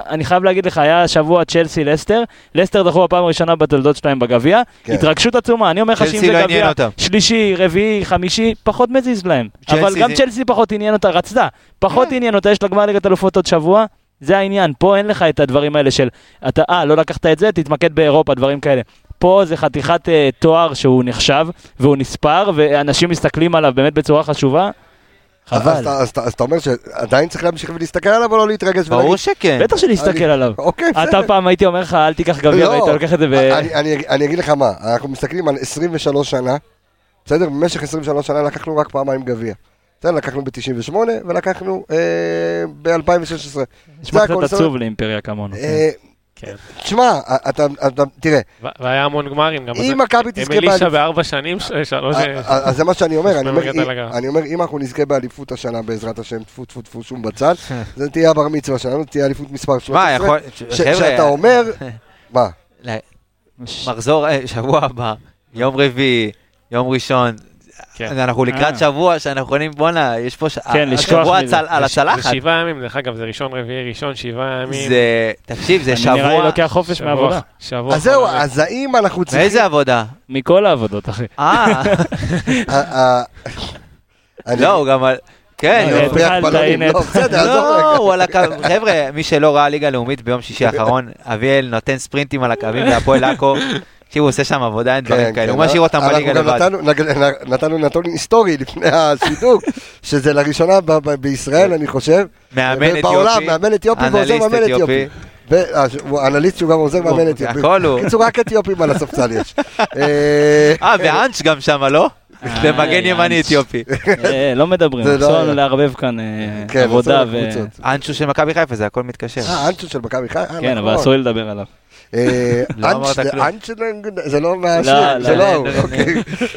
אני חייב להגיד לך, היה שבוע צ'לסי לסטר, לסטר דחו בפעם הראשונה בתולדות שלהם בגביע, כן. התרגשות עצומה, אני אומר לך שאם זה לא גביע. שלישי, רביעי, חמישי, פחות מזיז להם. אבל גם זה- צ'לסי פחות עניין אותה, רצתה, פחות עניין אותה, יש לה גמר ליגת אלופות עוד שבוע, זה העניין, פה אין לך את הדברים האלה של, אתה, אה, לא לקחת את זה, תתמקד באירופה, דברים כאלה. פה זה חתיכת אה, תואר שהוא נחשב, והוא נספר, ואנשים מסתכלים עליו באמת בצורה חשובה. חבל. אתה- אז אתה- אתה אומר שעדיין צריך להמשיך ולהסתכל עליו או לא להתרגש ברור שכן. בטח שלהסתכל אני- עליו. אוקיי, אתה בסדר. פעם הייתי אומר לך, אל תיקח גביע, לא, והיית לוקח את זה ב... אני- אני- אני אגיד לך מה, אנחנו מסתכלים על 23 שנה, בסדר? במשך 23 שנה לקחנו רק פעמיים גביע. בסדר, לקחנו ב-98 ולקחנו ב-2016. נשמע קצת עצוב לאימפריה כמונו. כן. תשמע, אתה, אתה, תראה, והיה המון גמרים, גם אם מכבי תזכה אמילישה באליפות- בארבע שנים, שלוש... אז זה מה שאני אומר, אני [laughs] אומר, אם- על הגב. אני אומר, אם אנחנו נזכה באליפות השנה בעזרת השם, טפו טפו טפו שום בצד, [laughs] זה תהיה הבר מצווה שלנו, תהיה אליפות מספר 13. מה, יכול... ש- חבר'ה, שאתה אומר, [laughs] מה? מחזור, אה, שבוע הבא, יום רביעי, יום ראשון. כן. אנחנו לקראת אה. שבוע שאנחנו יכולים, בואנה, יש פה... ש- כן, לשכוח השבוע מזה. הצל- על הצלחת. זה שבעה ימים, דרך אגב, זה ראשון, רביעי, ראשון, שבעה ימים. זה, תקשיב, זה אני נראה לי שבוע... לוקח חופש שבוע- מעבודה. שבוע. אז זהו. אז האם אנחנו צריכים... מאיזה עבודה? מכל העבודות, אחי. אה, אה, אה, לא, הוא גם... כן, אה, הוא- התחלת, בלונים, הנה. לא, בסדר, עזוב לא, רגע. הוא על הקו, חבר'ה, מי שלא ראה ליגה לאומית ביום שישי האחרון, [laughs] אביאל נותן ספרינטים על הקווים להפועל עכו, תקשיבו, הוא עושה שם עבודה, אין דברים כן, כאלה, כן. הוא משאיר אותם בליגה לבד. נתנו- נתון היסטורי לפני השידוק, [laughs] שזה לראשונה בישראל, אני חושב. מאמן בעולם, אתיופי, מאמן אתיופי ועוזר מאמן אתיופי. אה, אנליסט שהוא גם עוזר מאמן אתיופי. הכל הוא. בקיצור, רק אתיופים על הספסל יש. [laughs] אה, אה, ואנץ' גם שם, לא? זה מגן ימני. אתיופי. אה, לא מדברים, [laughs] זה לא אסור. לנו לערבב כאן אה, כן, עבודה. אנצ'ו של מכבי חיפה, זה הכל מתקשר. אה, אנצ'ו של מכבי חיפה? אה, כן, אבל נכון. אסור לי לדבר עליו. אה, לא אנץ' אמרת זה- לא מהשיר, לא, זה לא, לא לא, הוא, לא, לא. אוקיי.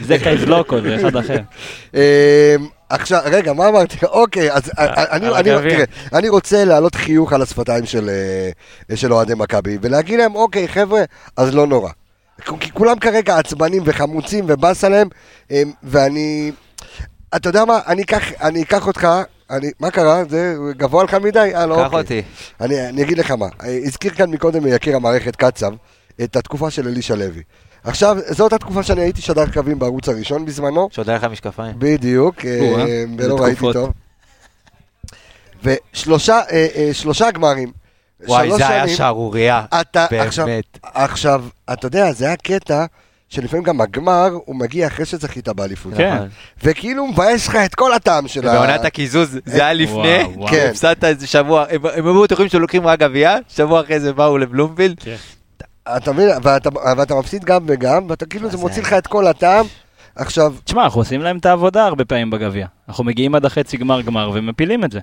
זה קייזלוקו, זה אחד אחר. [laughs] אה, עכשיו, רגע, מה אמרתי? [laughs] אוקיי, אז אה, אני- אני. תראה, אני רוצה להעלות חיוך על השפתיים של, אה, של אוהדי מכבי, ולהגיד להם, אוקיי, חבר'ה, אז לא נורא. כי כולם כרגע עצבנים וחמוצים ובאס עליהם, אה, ואני... אתה יודע מה? אני אקח, אני אקח אותך, אני, מה קרה? זה גבוה לך מדי? אה, לא, קח אוקיי. אותי. אני, אני אגיד לך מה, אה, הזכיר כאן מקודם יקיר המערכת קצב את התקופה של אלישע לוי. עכשיו, זאת התקופה שאני הייתי שדר קווים בערוץ הראשון בזמנו, היה לך משקפיים. בדיוק, אה, ולא איזה ראיתי. טוב. ושלושה אה, אה, שלושה גמרים, וואי, זה היה שנים, שערורייה. אתה, עכשיו, באמת. עכשיו, אתה יודע, זה היה קטע שלפעמים גם הגמר, הוא מגיע אחרי שזכית באליפות. כן. נכון. וכאילו הוא מבאס לך את כל הטעם של ה... ובעונת הקיזוז זה היה לפני, וואו, וואו. כן. הפסדת איזה שבוע, הם היו בטוחים שלוקחים רק גביע, שבוע אחרי זה באו לבלומפילד, אתה מבין, ואתה, מפסיד גם וגם, ואתה כאילו, זה זה- מוציא לך את כל הטעם. עכשיו, תשמע, אנחנו עושים להם את העבודה הרבה פעמים בגביע. אנחנו מגיעים עד החצי גמר גמר ומפילים את זה.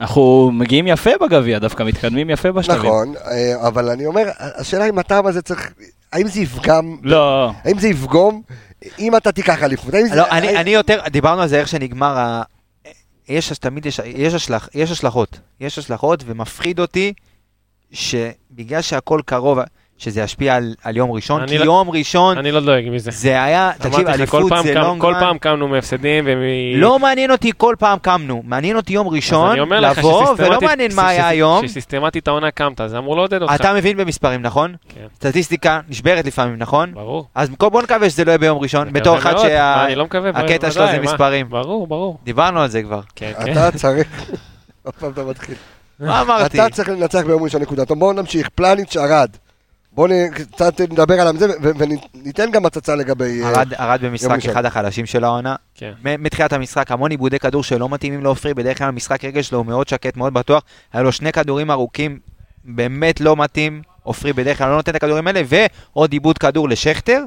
אנחנו מגיעים יפה בגביע, דווקא מתקדמים יפה בשלבים. נכון, אה, אבל אני אומר, השאלה אם הטעם הזה צריך, האם זה יפגם, לא, האם זה יפגום, אם אתה תיקח אליפות, האם זה... לא, אני האם- אני יותר, דיברנו על זה איך שנגמר ה... יש, תמיד יש, יש, השלך, יש השלכות, יש השלכות, ומפחיד אותי שבגלל שהכל קרוב, שזה ישפיע על, על יום ראשון, כי לא- יום ראשון אני לא דואג מזה. זה היה, תקשיב, כל אליפות פעם זה לונג כל רן. פעם קמנו מהפסדים ומ... לא מעניין אותי כל פעם קמנו, מעניין אותי יום ראשון, לבוא, ולא מעניין מה היה היום. שסיסטמטית העונה קמת, זה אמור לעודד אותך. אתה מבין במספרים, נכון? כן. סטטיסטיקה נשברת לפעמים, נכון? ברור. אז בוא בוא נקווה שזה לא יהיה ביום ראשון, בתור אחד אני לא. שהקטע שלו זה? מספרים. ברור, ברור. דיברנו על זה כבר. כן, כן. אתה צריך... עוד פעם אתה מתחיל. מה אמרתי? אתה צריך לנצח ביום ראשון נקודה. טוב, בואו נמשיך. פלניץ' ערד. בואו קצת נדבר עליו זה, וניתן גם הצצה לגבי... אה, ארד- ארד במשחק. אחד החלשים של העונה. כן. מתחילת המשחק המון עיבודי כדור שלא מתאימים לעופרי, בדרך כלל המשחק רגל שלו הוא מאוד שקט, מאוד בטוח. היה לו שני כדורים ארוכים, באמת לא מתאים. עופרי בדרך כלל לא נותן את הכדורים האלה, ועוד עיבוד כדור לשכטר.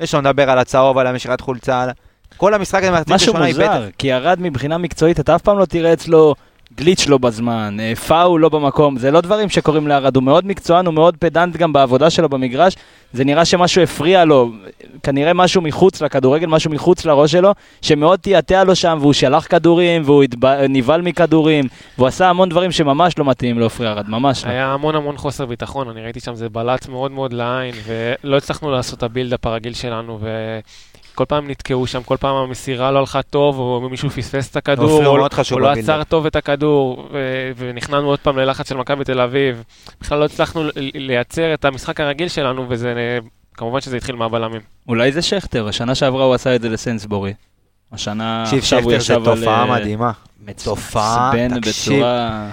יש לנו לדבר על הצהוב, על המשיכת חולצה, על... כל המשחק הזה מהחצי משהו ראשונה איבד- מוזר, כי ירד מבחינה מקצועית, אתה אף פעם לא תראה אצלו גליץ' לא בזמן, אה, פאול לא במקום, זה לא דברים שקורים לארד, הוא מאוד מקצוען, הוא מאוד פדנט גם בעבודה שלו במגרש, זה נראה שמשהו הפריע לו, כנראה משהו מחוץ לכדורגל, משהו מחוץ לראש שלו, שמאוד תיעתע לו שם, והוא שלח כדורים, והוא התב- נבהל מכדורים, והוא עשה המון דברים שממש לא מתאים לעופרי ארד, ממש לא. היה המון המון חוסר ביטחון, אני ראיתי שם זה בלט מאוד מאוד לעין, ולא הצלחנו לעשות את הבילדאפ הרגיל שלנו, כל פעם נתקעו שם, כל פעם המסירה לא הלכה טוב, או מישהו פספס את הכדור, או, או לא. עצר טוב את הכדור, ו- ונכנענו עוד פעם ללחץ של מכבי תל אביב. בכלל לא הצלחנו לייצר את המשחק הרגיל שלנו, וזה, כמובן שזה התחיל מהבלמים. אולי זה שכטר, השנה שעברה הוא עשה את זה לסנסבורי. השנה, עכשיו הוא שכטר זה ישב על... תופעה אה, מדהימה. תופעה, תקשיב.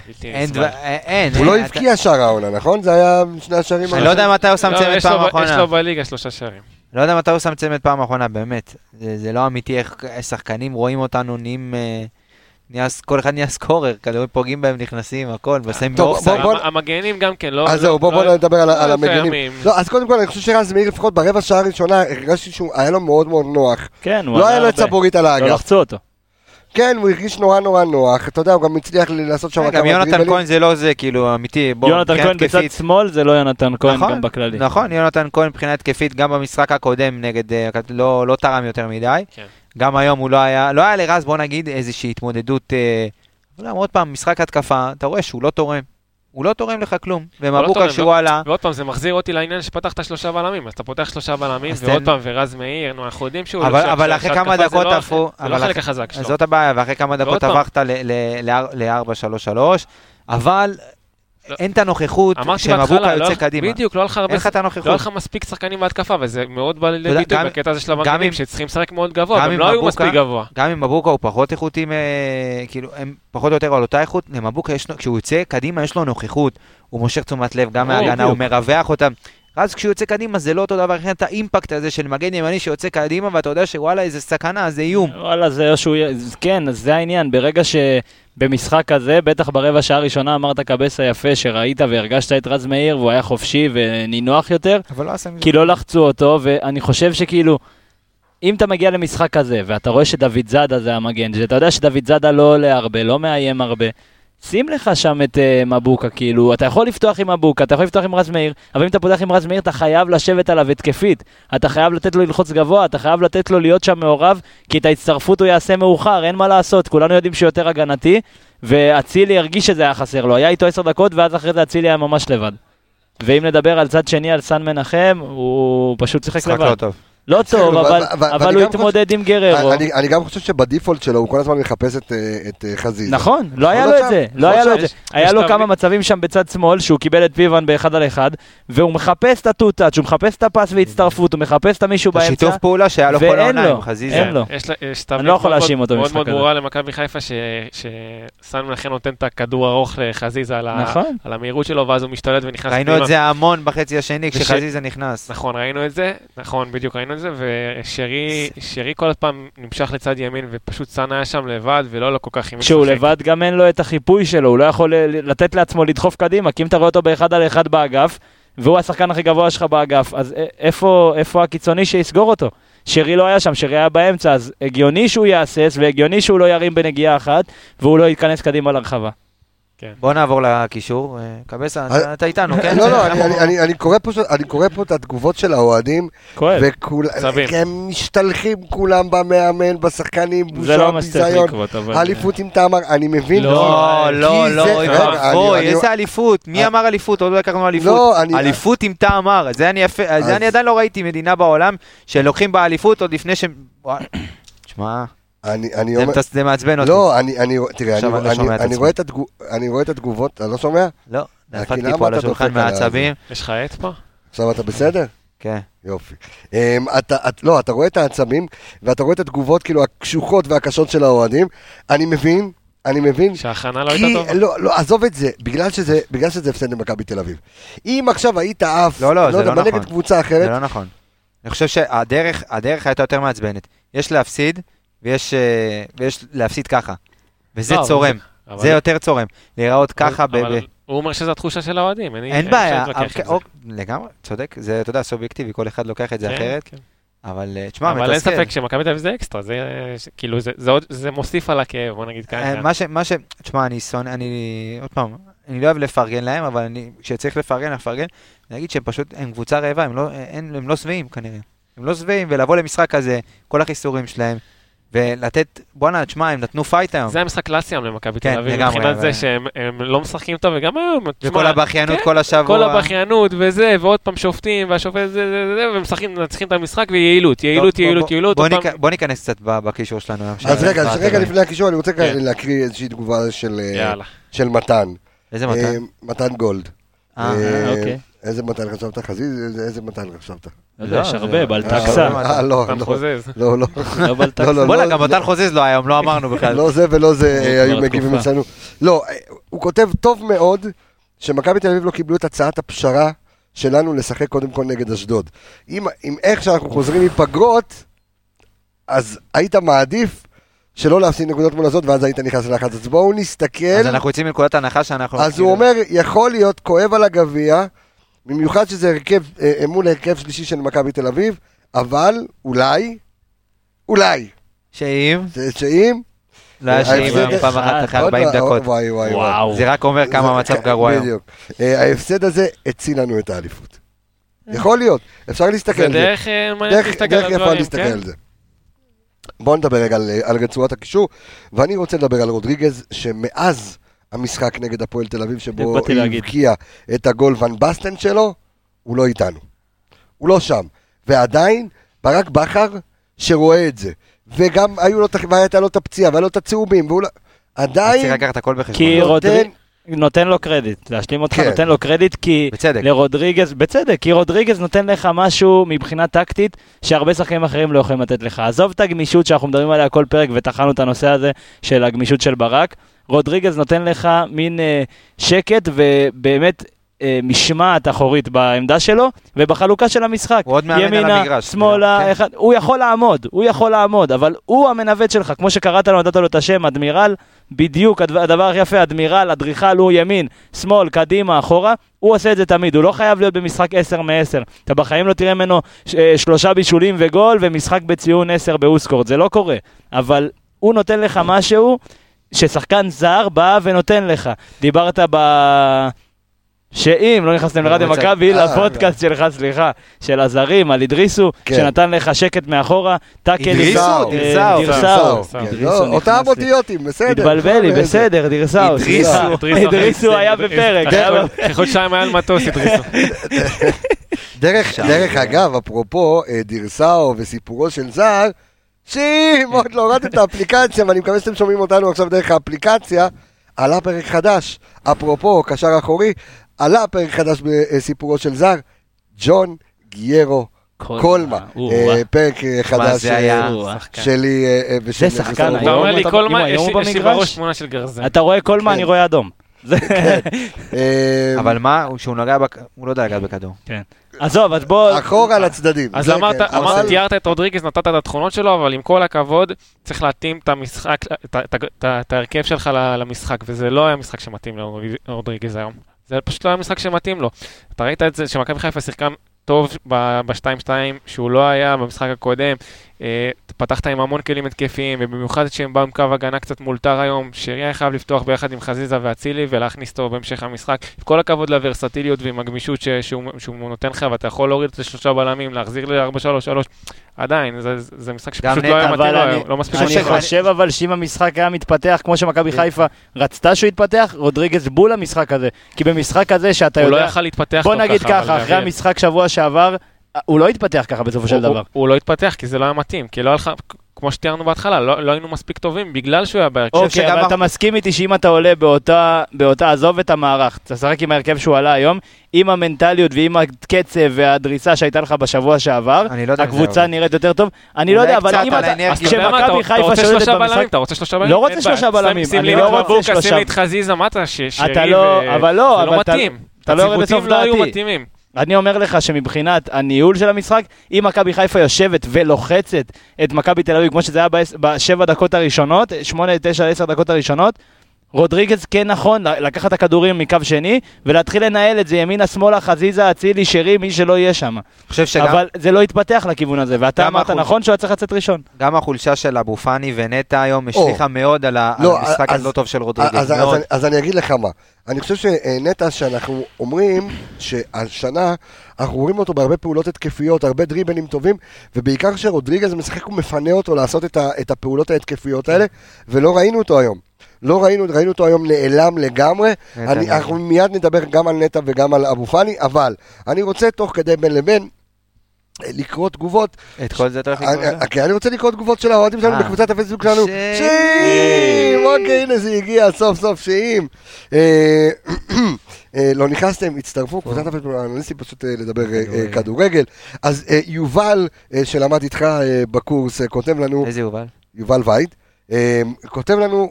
בלתי אין. הוא לא הבקיע שער העונה, נכון? זה היה שני השערים אני לא יודע מתי הוא שם לא, צמד לו פעם ב- יש אחרונה. לו בליגה שלושה שערים. לא יודע מתי הוא שם צמד פעם אחרונה, באמת. זה זה לא אמיתי איך שחקנים רואים אותנו, נהיים... אה, נהיה כל אחד נהיה סקורר, כדורים פוגעים בהם, נכנסים, הכל, ושמים טוב, באופסייד. בוא- המ- המגנים גם כן, לא... אז לא- זהו, בוא לא- בוא נדבר על ה- על לא. קיימים. לא, אז קודם כל, אני חושב שרז מאיר לפחות ברבע שעה הראשונה, הרגשתי שהוא היה לו מאוד מאוד נוח. כן, הוא לא היה לו את. סבורית על לא האגף. לחצו אותו. כן, הוא הרגיש נורא נורא נוח. אתה יודע, הוא גם הצליח לי לעשות שם גם יונתן. כהן זה לא זה, כאילו, אמיתי. בוא, יונתן כהן בצד שמאל זה לא יונתן כהן נכון, גם בכללי. נכון, יונתן כהן מבחינה התקפית, גם במשחק הקודם נגד, אה, לא לא תרם יותר מדי. כן. גם היום הוא לא היה, לא היה לרז, בוא נגיד, איזושהי התמודדות, אה, לא, עוד פעם, משחק התקפה, אתה רואה שהוא לא תורם. הוא לא תורם לך כלום. לא ומבוקה תורם, כשהוא עלה, ועוד פעם, זה מחזיר אותי לעניין שפתחת שלושה בלמים, אז אתה פותח שלושה בלמים, ועוד פעם, ורז מאיר, נו, אנחנו יודעים שהוא... אבל- אחרי כמה דקות לא- עפו- זה לא החלק החזק שלו. זאת הבעיה, ואחרי כמה דקות. עברת ל-4-3-3, אבל לא. אין את הנוכחות שמבוקה לא- יוצא קדימה. בדיוק, לא היה לך לא מספיק שחקנים בהתקפה, וזה מאוד בא לידי ביטוי בקטע הזה של המגנים, שצריכים לשחק מאוד גבוה, אם לא היו מספיק גבוה. גם אם מבוקה הוא פחות איכותי, מ- כאילו, הם פחות או יותר על אותה איכות, למבוקה כשהוא יוצא קדימה יש לו נוכחות, הוא מושך תשומת לב גם מההגנה, הוא. מרווח אותם. אז כשהוא יוצא קדימה זה לא אותו דבר, אין את האימפקט הזה של מגן ימני שיוצא קדימה ואתה יודע שוואלה איזה סכנה, זה איום. וואלה, זה שהוא... יהיה- כן, זה העניין. ברגע שבמשחק כזה, בטח ברבע שעה הראשונה אמרת קבסה יפה, שראית והרגשת את רז מאיר, והוא היה חופשי ונינוח יותר, אבל לא עשה מזה. כי לא לחצו אותו, ואני חושב שכאילו, אם אתה מגיע למשחק כזה, ואתה רואה שדוד זאדה זה המגן, שאתה יודע שדוד זאדה לא עולה הרבה, לא מאיים הרבה, שים לך שם את uh, מבוקה, כאילו, אתה יכול לפתוח עם מבוקה, אתה יכול לפתוח עם רז מאיר, אבל אם אתה פותח עם רז מאיר, אתה חייב לשבת עליו התקפית. אתה חייב לתת לו ללחוץ גבוה, אתה חייב לתת לו להיות שם מעורב, כי את ההצטרפות הוא יעשה מאוחר, אין מה לעשות, כולנו יודעים שהוא יותר הגנתי, ואצילי הרגיש שזה היה חסר לו, היה איתו עשר דקות, ואז אחרי זה אצילי היה ממש לבד. ואם נדבר על צד שני, על סן מנחם, הוא פשוט שיחק משחק לבד. לא טוב. לא טוב, ו- אבל, אבל ואני הוא התמודד עם גררו. אני, אני גם חושב שבדיפולט שלו הוא כל הזמן מחפש את, אה, את אה, חזיזה. נכון, לא היה יכול לו להיות את זה. לא היה לו את זה. היה יש לו כמה מצבים שם בצד שמאל, שהוא קיבל את פיוון באחד על אחד, והוא מחפש את הטו-טאץ', הוא מחפס את הפס והצטרפות, הוא מחפש את המישהו באמצע. השיתוף פעולה שהיה לו כל העונה לו, עם חזיזה. אין לו. יש לה- יש אני לא יכול מאוד- להאשים אותו מאוד במשחק מאוד הזה. ברורה למכבי חיפה, ש- שסן מנחם נותן את הכדור ארוך לחזיזה על נכון. על המהירות שלו, ואז הוא משתלט ונכנס ראינו את זה המון בחצי השני כשחזיזה נכנס. נכון, ראינו את זה, נכון, בדיוק ראינו את זה, ושרי שרי כל פעם נמשך לצד ימין, ופשוט סאן היה שם לבד, ולא לא כל כך כשהוא לשחק. לבד גם אין לו את החיפוי שלו, הוא לא יכול לתת לעצמו לדחוף קדימה, כי אם אתה רואה אותו באחד על אחד באגף, והוא השחקן הכי גבוה שלך באגף, אז איפה, איפה הקיצוני שיסגור אותו? שרי לא היה שם, שרי היה באמצע, אז הגיוני שהוא יהסס, והגיוני שהוא לא ירים בנגיעה אחת, והוא לא ייכנס קדימה לרחבה. בוא נעבור לקישור. אה, קבסה, אה, אתה- איתנו, כן? לא, לא, אני- קורא פה ש- אני קורא פה את התגובות של האוהדים, כואב. עצבים. והם משתלחים כולם במאמן, בשחקנים, זה בושה, לא מה שצריך ביזיון, לקרות, אבל... אליפות עם תמר, אני מבין. לא, לא, לא, אוי איזה אליפות? מי אמר אליפות? עוד לא לקחנו אליפות. לא, אני... אליפות עם תעמר, זה אני עדיין לא ראיתי מדינה בעולם שלוקחים בה אליפות עוד לפני שהם... וואי, תשמע, אני אני זה אומר... זה מעצבן אותי. לא, אני, אני, תראה, אני, אני לא אני. רואה את התגוב, אני רואה את התגובות, אתה לא שומע? לא, נפלתי פה על השולחן מעצבים. יש לך עט פה? עכשיו אתה בסדר? כן. יופי. Um, אתה, את, לא, אתה רואה את העצבים, ואתה רואה את התגובות כאילו הקשוחות והקשות של האוהדים. אני מבין, אני מבין. שההכנה לא הייתה טובה? לא, לא, עזוב את זה, בגלל שזה, בגלל שזה הפסד למכבי תל אביב. אם עכשיו היית עף, לא, לא, זה יודע, לא נכון. נגד קבוצה זה אחרת, לא נכון. אני חושב שהדרך הדרך הייתה יותר מעצבנת. יש להפסיד, ויש אה, ויש להפסיד ככה. וזה לא, אבל צורם. אבל- זה יותר צורם. להיראות ככה ב... אבל ב- הוא אומר שזו התחושה של האוהדים, אין אין בעיה, להתווכח אבל- עם זה. או- לגמרי, צודק, זה, אתה יודע, סובייקטיבי, כל אחד לוקח את זה כן, אחרת, כן. אבל אה, תשמע, אבל אין מתסכל. ספק שמכבי תל אביב זה אקסטרה, זה ש- כאילו זה- זה עוד- זה מוסיף על הכאב, בוא נגיד אה, ככה. מה ש... מה ש... תשמע, אני שונא, אני... עוד פעם, אני לא אוהב לפרגן להם, אבל אני... כשצריך לפרגן, לפרגן, אני אגיד שהם פשוט, הם קבוצה רעבה, הם לא, הם לא שבעים כנראה. הם לא שבעים, ולבוא למשחק כזה, כל החיסורים שלהם, ולתת, בואנה, תשמע, הם נתנו פייט היום. זה היה משחק קלאסי היום למכבי כן, תל אביב, מבחינת זה שהם הם לא משחקים טוב, וגם היום, תשמע, וכל הבכיינות כן, כל השבוע. כל הבכיינות וזה, ועוד פעם שופטים, והשופט זה, זה, זה, ומשחקים, מנצחים את המשחק, ויעילות, יעילות, יעילות, יעילות. בוא ניכנס קצת בקישור שלנו היום. אז רגע, רגע. לפני הקישור, אני רוצה כן. להקריא איזושהי תגובה של אה, מתן. איזה אה, מתן? מתן גולד. אה, אה, אוקיי. איזה מתן חשבת? חזיז? איזה- מתן חשבת? לא יודע, יש לא, הרבה, בלטקסה. אה, אה, לא, לא. לא, לא. לא. לא, לא, בואנה, לא, גם לא. מתן חוזז לא היום, לא אמרנו [laughs] בכלל. לא זה ולא זה אה, היו מגיבים. אצלנו. לא, אה, הוא כותב טוב מאוד שמכבי תל אביב לא קיבלו את הצעת הפשרה שלנו לשחק קודם כל נגד אשדוד. אם אם איך שאנחנו חוזרים מפגרות, אז היית מעדיף שלא להפסיד נקודות מול אשדוד ואז היית נכנס ללחץ. אז בואו נסתכל. אז אנחנו יוצאים מנקודת הנחה שאנחנו... אז הוא אומר, יכול להיות כואב על הגביע, במיוחד שזה הרכב, אה, מול הרכב שלישי של מכבי תל אביב, אבל אולי, אולי, שאם, זה שאם, לא היה שאם היום פעם אחת אחרי עוד 40 פעם, דקות. וואי וואי וואי. וואו. זה רק אומר כמה זה- המצב גרוע היום. בדיוק. אה, ההפסד הזה הציל לנו את האליפות. יכול להיות, אפשר להסתכל זה על זה. דרך אה, מעניין דרך להסתכל דרך על יפה דברים, להסתכל כן? בואו נדבר רגע על, על רצועת הקישור, ואני רוצה לדבר על רודריגז, שמאז המשחק נגד הפועל תל אביב, שבו להגיד. הבקיע את הגול ון בסטן שלו, הוא לא איתנו. הוא לא שם. ועדיין, ברק בכר, שרואה את זה, וגם היו לו, והייתה לו את הפציעה, והיה לו את הצהובים, והוא לא... אז צריך עדיין, לקחת הכל בחשבון. כי רודריגז נותן לו קרדיט, להשלים אותך כן. נותן לו קרדיט כי בצדק. לרודריגז, בצדק, כי רודריגז נותן לך משהו מבחינה טקטית שהרבה שחקנים אחרים לא יכולים לתת לך. עזוב את הגמישות שאנחנו מדברים עליה כל פרק וטחנו את הנושא הזה של הגמישות של ברק, רודריגז נותן לך מין אה, שקט ובאמת משמעת אחורית בעמדה שלו ובחלוקה של המשחק. הוא עוד מאמן על ימינה, המגרש, שמאלה, כן. אחד, הוא יכול לעמוד, הוא יכול לעמוד, אבל הוא המנווט שלך, כמו שקראת לו, נתת לו את השם, אדמירל, בדיוק הדבר, הכי יפה, אדמירל, אדריכל, הוא ימין, שמאל, קדימה, אחורה, הוא עושה את זה תמיד, הוא לא חייב להיות במשחק 10 מ-10. אתה בחיים לא תראה ממנו אה, שלושה בישולים וגול ומשחק בציון 10 באוסקורד, זה לא קורה. אבל הוא נותן לך משהו ששחקן זר בא ונותן לך. דיברת ב... שאם לא נכנסתם לרדיו מכבי, אה, לפודקאסט שלך, סליחה, של הזרים, על אידריסו, כן. שנתן לך שקט מאחורה, טאקל... אידריסו? אה, דירסאו. דירסאו. כן, אידריסו לא, אותם. אותיותים, בסדר. התבלבל לי, בסדר. בסדר, דירסאו, אידריסו. סליחה. אידריסו היה בפרק, חודשיים היה על מטוס, הדריסו. [laughs] דרך, דרך אגב, אפרופו אה, דירסאו וסיפורו של זר, שאם עוד לא הורדת את האפליקציה, ואני מקווה שאתם שומעים אותנו עכשיו דרך האפליקציה, עלה פרק חדש. אפרופו, קשר אחורי, עלה פרק חדש בסיפורו של זר, ג'ון גיירו קולמה. אה, וואו. פרק אה, חדש? אה, שלי אה, אה, ושל... זה שחקן. אתה אומר לי, אתה- כל אם מה, היום יש לי-? בראש תמונה של גרזן. אתה רואה קולמה, כן. אני רואה אדום. [laughs] אה, אבל מה, הוא- שהוא נגע, בכ- הוא לא יודע לגעת בכדור. עזוב, אז בוא... אחורה לצדדים. אז זה אמרת, כן, תיארת את רודריגז, נתת את התכונות שלו, אבל עם כל הכבוד, צריך להתאים את המשחק, את ההרכב שלך ל- למשחק, וזה לא היה משחק שמתאים לרודריגז היום. זה פשוט לא היה משחק שמתאים לו. אתה ראית את זה שמכבי חיפה שיחקה טוב ב-2-2, שהוא לא היה במשחק הקודם. פתחת עם המון כלים התקפיים, ובמיוחד כשהם באו עם קו הגנה קצת מאולתר היום, שרי היה חייב לפתוח ביחד עם חזיזה ואצילי ולהכניס אותו בהמשך המשחק. עם כל הכבוד לוורסטיליות ועם הגמישות ש- שהוא, שהוא נותן לך, ואתה יכול להוריד את זה לשלושה בלמים, להחזיר ל-4-3-3, עדיין, זה, זה משחק שפשוט לא היה מתאים לו היום, לא מספיק אני. חושב אבל שאם המשחק היה מתפתח כמו שמכבי חיפה רצתה שהוא יתפתח, רודריגז בול המשחק הזה. כי במשחק הזה שאתה הוא לא יודע... יכל להתפתח בוא טוב נגיד ככה, אבל ככה, אחרי המשחק שבוע שעבר, הוא לא התפתח ככה בסופו של דבר. הוא- לא התפתח, כי זה לא היה מתאים, כי לא היה לך, כמו שתיארנו בהתחלה, לא לא היינו מספיק טובים בגלל שהוא היה בהרכב. אוקיי, אבל אתה מסכים איתי שאם אתה עולה באותה, באותה, עזוב את המערך, תשחק עם ההרכב שהוא עלה היום, עם המנטליות ועם הקצב והדריסה שהייתה לך בשבוע שעבר, אני לא זה הקבוצה. נראית יותר טוב. אני לא יודע, אבל אם אתה... אז כשמכבי חיפה רוצה שולטת במשחק... אתה רוצה שלושה בלמים? לא רוצה. שלושה שים- בלמים, שים אני לי לא את רוצה מבוקה, שים שלושה- לי את חזיזה, מה אתה, ש- שרי אתה לא, ו- אבל לא, זה אבל לא אתה... מתאים. אתה לא יורד לסוף הציוותים לא היו דעתי. מתאימים. אני אומר לך שמבחינת הניהול של המשחק, אם מכבי חיפה יושבת ולוחצת את מכבי תל אביב, כמו שזה היה בשבע דקות הראשונות, שמונה, תשע, עשר דקות הראשונות, רודריגז כן נכון, לקחת את הכדורים מקו שני, ולהתחיל לנהל את זה ימינה, שמאלה, חזיזה, אצילי, שרי, מי שלא יהיה שם. חושב שגם אבל זה לא התפתח לכיוון הזה, ואתה אמרת החולשה. נכון שהוא היה צריך לצאת ראשון. גם החולשה של אבו פאני ונטע היום השליכה מאוד על ה- על לא, המשחק אז- הלא טוב של רודריגז. אז, אז. אני, אז אני אגיד לך מה, אני חושב שנטע שאנחנו אומרים שהשנה אנחנו רואים אותו בהרבה פעולות התקפיות, הרבה דריבלים טובים, ובעיקר כשרודריגז משחק הוא מפנה אותו לעשות את, ה, את הפעולות ההתקפיות האלה, ולא ראינו אותו היום. לא ראינו, ראינו אותו היום נעלם לגמרי, אני. אנחנו מיד נדבר גם על נטע וגם על אבו פאני, אבל אני רוצה תוך כדי בין לבין אה, לקרוא תגובות את כל זה אתה הולך לקרוא? כן, אני רוצה לקרוא תגובות של האוהדים שלנו. בקבוצת הפייסבוק שלנו. ש- שאם! אוקיי, הנה זה הגיע, סוף סוף [clears throat] אה, לא נכנסתם, הצטרפו, קבוצת הפייסבוק, האנליסטים פשוט לדבר כדורגל. אז יובל, שלמד איתך בקורס, כותב לנו, איזה יובל? יובל וייד, כותב לנו,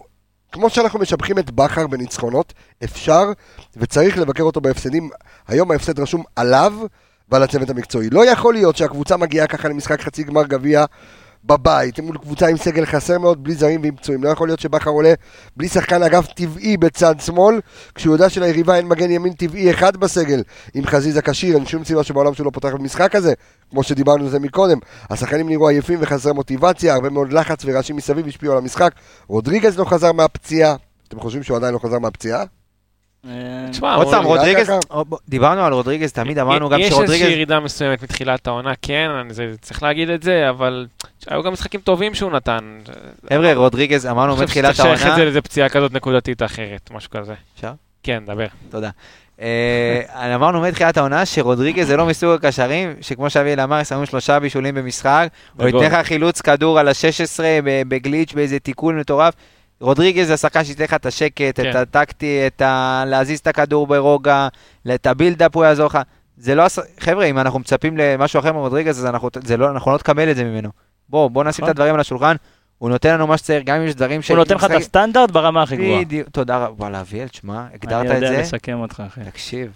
כמו שאנחנו משבחים את בכר בניצחונות, אפשר וצריך לבקר אותו בהפסדים. היום ההפסד רשום עליו ועל הצוות המקצועי. לא יכול להיות שהקבוצה מגיעה ככה למשחק חצי גמר גביע בבית, מול קבוצה עם סגל חסר מאוד, בלי זרים ועם פצועים. לא יכול להיות שבכר עולה בלי שחקן אגף טבעי בצד שמאל, כשהוא יודע שליריבה אין מגן ימין טבעי אחד בסגל, עם חזיזה כשיר, אין שום סיבה שבעולם שהוא לא פותח במשחק הזה, כמו שדיברנו על זה מקודם. השחקנים נראו עייפים וחסרי מוטיבציה, הרבה מאוד לחץ ורעשים מסביב השפיעו על המשחק. רודריגז לא חזר מהפציעה. אתם חושבים שהוא עדיין לא חזר מהפציעה? תשמע, עוד פעם, רודריגז, דיברנו על רודריגז, תמיד אמרנו גם יש שרודריגז... איזושהי ירידה מסוימת מתחילת העונה, כן, צריך להגיד את זה, אבל היו גם משחקים טובים שהוא נתן. חבר'ה, רודריגז, אמרנו אני חושב מתחילת שצריך לשייך את העונה... זה לאיזה פציעה כזאת נקודתית אחרת, משהו כזה. אפשר? כן, דבר. תודה. אה, אמרנו מתחילת העונה שרודריגז זה לא מסוג הקשרים, שכמו שאביאל אמר, שמים שלושה בישולים במשחק, או. ייתן לך חילוץ כדור על ה-16 בגליץ' באיזה תיקון מטורף. רודריגז זה השחקן שייתן לך את השקט, כן. את הטקטי, את ה... להזיז את הכדור ברוגע, את הבילדאפ הוא יעזור לך. זה לא... חבר'ה, אם אנחנו מצפים למשהו אחר מרודריגז, אז אנחנו, זה לא, אנחנו לא נקבל את זה ממנו. בוא, בוא נשים את נכון. הדברים על השולחן. הוא נותן לנו מה שצריך, גם אם יש דברים ש... הוא נותן לך את הסטנדרט ברמה הכי גבוהה. בדיוק, תודה רבה. וואלה, אביאל, תשמע, הגדרת אני את יודע זה. לסכם אותך, אחי. תקשיב.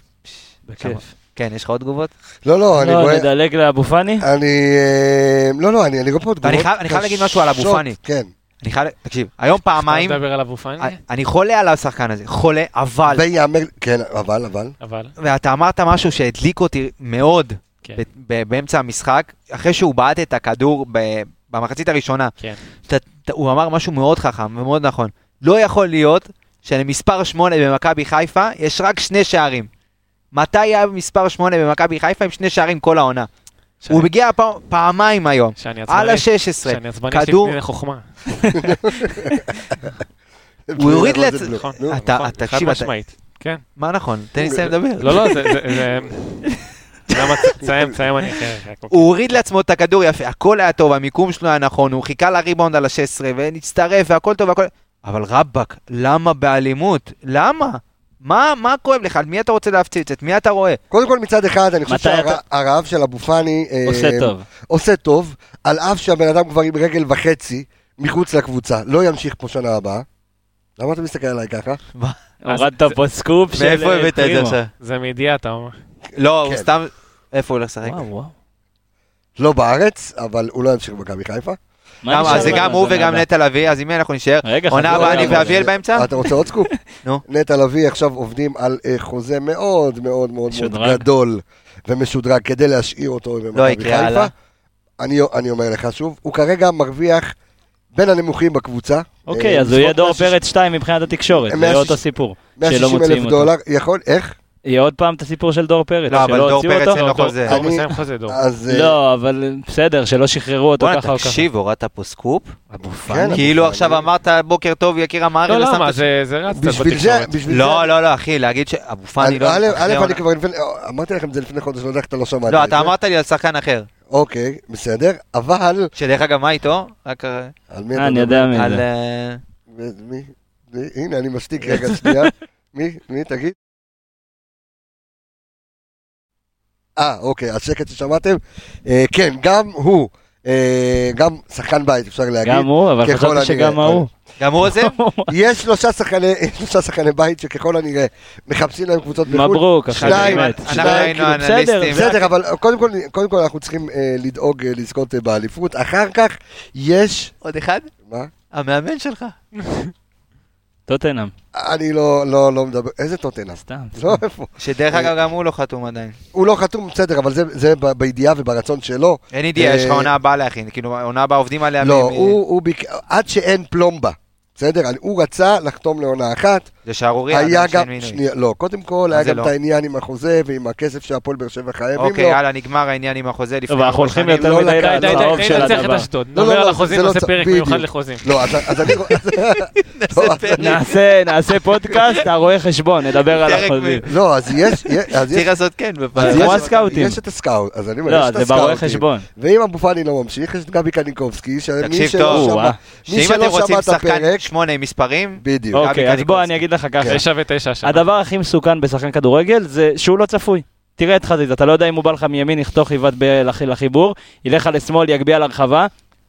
בכיף. כן, יש לך עוד תגובות? לא, לא, אני לא, רואה... נדלג לאבו פאני? אני... אה, לא, לא, אני אני רואה פה תגובות אני חייב להגיד משהו על אבו פאני. כן. אני חייב, תקשיב, היום פעמיים, אתה מדבר על אבו פאני? אני חולה על השחקן הזה, חולה, אבל, ויאמר... כן, אבל, אבל... אבל, ואתה אמרת משהו שהדליק אותי מאוד כן, באמצע המשחק, אחרי שהוא בעט את הכדור במחצית הראשונה, כן. הוא אמר משהו מאוד חכם ומאוד נכון. לא יכול להיות שלמספר 8 במכבי חיפה יש רק שני שערים. מתי היה מספר 8 במכבי חיפה עם שני שערים כל העונה? שאני- הוא מגיע פעם- פעמיים היום, על עצבני, ה-16. שאני עצבני, יש לי כדור- חוכמה. [laughs] הוא יוריד לעצ-. נכון. אתה- נכון, חד משמעית. כן. מה נכון? תן לי לסיים לדבר. לא, לא, זה... זה- זה... [laughs] למה, תסיים, תסיים, אני אחר. רק- הוא הוריד לעצמו את הכדור יפה, הכל היה טוב, המיקום שלו היה נכון, הוא חיכה לריבאונד על ה-16 ונצטרף והכל טוב והכל... אבל רבאק, למה באלימות? למה? מה, מה כואב לך? על מי אתה רוצה להפציץ? את מי אתה רואה? קודם כל מצד אחד, אני חושב שהרעב של אבו פאני... אה, עושה טוב. עושה טוב, על אף שהבן אדם כבר עם רגל וחצי מחוץ לקבוצצה, לא ימשיך פה שנה הבאה. למה אתה מסתכל עליי ככה? הורדת פה סקופ של מאיפה אה, הבאת את זה פרימו. עכשיו? זה מידיעה, אתה אומר. לא, הוא כן. סתם... איפה הוא הולך לשחק? לא בארץ, אבל הוא לא ימשיך במכבי חיפה. זה גם הוא וגם? נטע לביא, אז עם מי אנחנו נשאר? עונה הבאה אני. ואביאל באמצע? אתה רוצה עוד סקופ? נו. נטע לביא עכשיו עובדים על אה, חוזה מאוד מאוד מאוד. גדול ומשודרג כדי להשאיר אותו לא במכבי יקרה חיפה. אני אני אומר לך שוב, הוא כרגע מרוויח בין הנמוכים בקבוצה. אוקיי, אה, אז הוא יהיה דור 160 פרץ 2 מבחינת התקשורת, זה 160 יהיה אותו סיפור. שלא 160 מוציאים אלף. דולר, יכול, איך? יהיה עוד פעם את הסיפור של דור פרץ, לא, אבל שלא דור הוציאו פרץ אותו? אין לו חוזה. דור אני- מסיים חוזה, דור. אה, לא, אבל בסדר, שלא שחררו אותו בוא'נה, ככה או ככה. תקשיב, הורדת פה סקופ? אבו כאילו פאני. עכשיו אמרת בוקר טוב יקיר המערכת. לא, למה? זה זה רץ בתקשורת. לא. לא, לא, אחי, להגיד שאבו פאני אני- לא... א', אני כבר לפני, אמרתי לכם את זה לפני חודש, לא יודע איך אתה לא שמעת לא. אתה אמרת לי על שחקן אחר. אוקיי, בסדר, אבל... שדרך אגב, מה איתו? רק אה, על מי אה, אתה אני מדבר? יודע מי על... זה. אה, מי? מי? הנה, אני משתיק רגע, שנייה. [laughs] מי? מי? תגיד. אה, אוקיי, השקט ששמעתם. אה, כן, גם הוא, אה, גם שחקן בית, אפשר להגיד. גם הוא, אבל חשבתי הנראה. שגם ההוא. גם הוא עוזב? [laughs] יש שלושה שחקני, שלושה שחקני בית שככל הנראה מחפשים להם קבוצות בחו"ל. מברוק, שניים, באמת. אנחנו שניים, היינו כאילו, אנליסטים. בסדר, אבל קודם כל, קודם כל אנחנו צריכים אה, לדאוג אה, לזכות אה, באליפות. אחר כך יש... עוד אחד? מה? המאמן שלך. [laughs] טוטנאם, אני לא, לא, לא מדבר, איזה טוטנאם? סתם. לא, איפה? שדרך אגב גם הוא לא חתום עדיין. הוא לא חתום, בסדר, אבל זה, זה בידיעה וברצון שלו. אין ידיעה, יש לך אה, עונה הבאה להכין, כאילו עונה הבאה עובדים עליה. לא, הוא, הוא ביק... עד שאין פלומבה, בסדר? הוא רצה לחתום לעונה אחת. זה שערורייה, היה גם. שנייה, לא, קודם כל היה גם לא? את העניין עם החוזה ועם הכסף שהפועל באר שבע חייבים לו. אוקיי, יאללה, נגמר העניין עם החוזה לפני... אבל אנחנו ארבע הולכים. יותר לא מדי לצהוב של את הדבר. לא, נדבר לא, על לא, החוזים, לא נעשה פרק. מיוחד לחוזים. לא, אז, אני... [laughs] [laughs] לא, נעשה, נעשה פודקאסט, אתה רואה חשבון, נדבר על החוזים. לא, אז יש... אז צריך לעשות כן. כמו יש- הסקאוטים. יש את הסקאוט, אז אני אומר, לא, יש את זה ברואה הסקאוטים. חשבון. ואם אבו פאני לא ממשיך, יש את גבי קניקובסקי, שמי תקשיב שלא טוב, שמע, וואה. מי שאם אתם שלא שמע רוצים את שחקן הפרק, שמונה עם מספרים, בדיוק. גבי אוקיי, אז בוא קניקובסקי. אני אגיד לך ככה. תשע ותשע השנה. הדבר הכי מסוכן בשחקן כדורגל זה שהוא לא צפוי. תראה את חזיזה, אתה לא יודע אם הוא בא לך מימין, יחתוך לח- לחיבור, ילך לך לשמאל, יגביה לרחבה.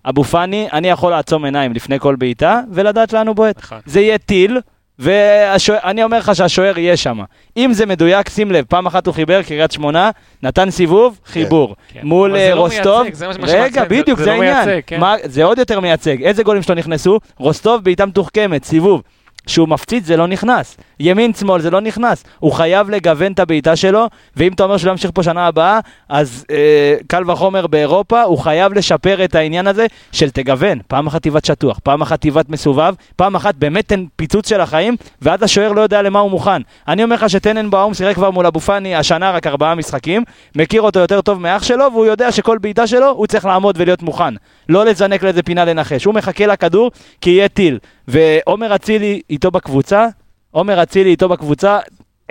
אבו פאני, אני יכול לעצום עיניים לפני כל בעיטה, ולדעת לאן הוא בועט. נכון. זה יהיה טיל, ואני אומר לך שהשוער יהיה שם. אם זה מדויק, שים לב, פעם אחת הוא חיבר, קריית שמונה, נתן סיבוב, חיבור. כן. מול אה, לא רוסטוב, רגע, בדיוק, זה לא העניין. כן. זה עוד יותר מייצג. איזה גולים שלו נכנסו? רוסטוב בעיטה מתוחכמת, סיבוב. כשהוא מפציץ זה לא נכנס. ימין שמאל זה לא נכנס. הוא חייב לגוון את הבעיטה שלו, ואם אתה אומר שהוא לא ימשיך פה שנה הבאה, אז אה, קל וחומר באירופה, הוא חייב לשפר את העניין הזה של תגוון. פעם אחת עיוות שטוח, פעם אחת עיוות מסובב, פעם אחת באמת תן פיצוץ של החיים, ואז השוער לא יודע למה הוא מוכן. אני אומר לך שטננבאום שיחק כבר מול אבו פאני השנה רק ארבעה משחקים, מכיר אותו יותר טוב מאח שלו, והוא יודע שכל בעיטה שלו הוא צריך לעמוד ולהיות מוכן. לא לזנק לאיזה פינה לנחש. הוא מחכה לכדור כי יהיה טיל. ועומר אצילי איתו בקבוצה, עומר אצילי איתו בקבוצה,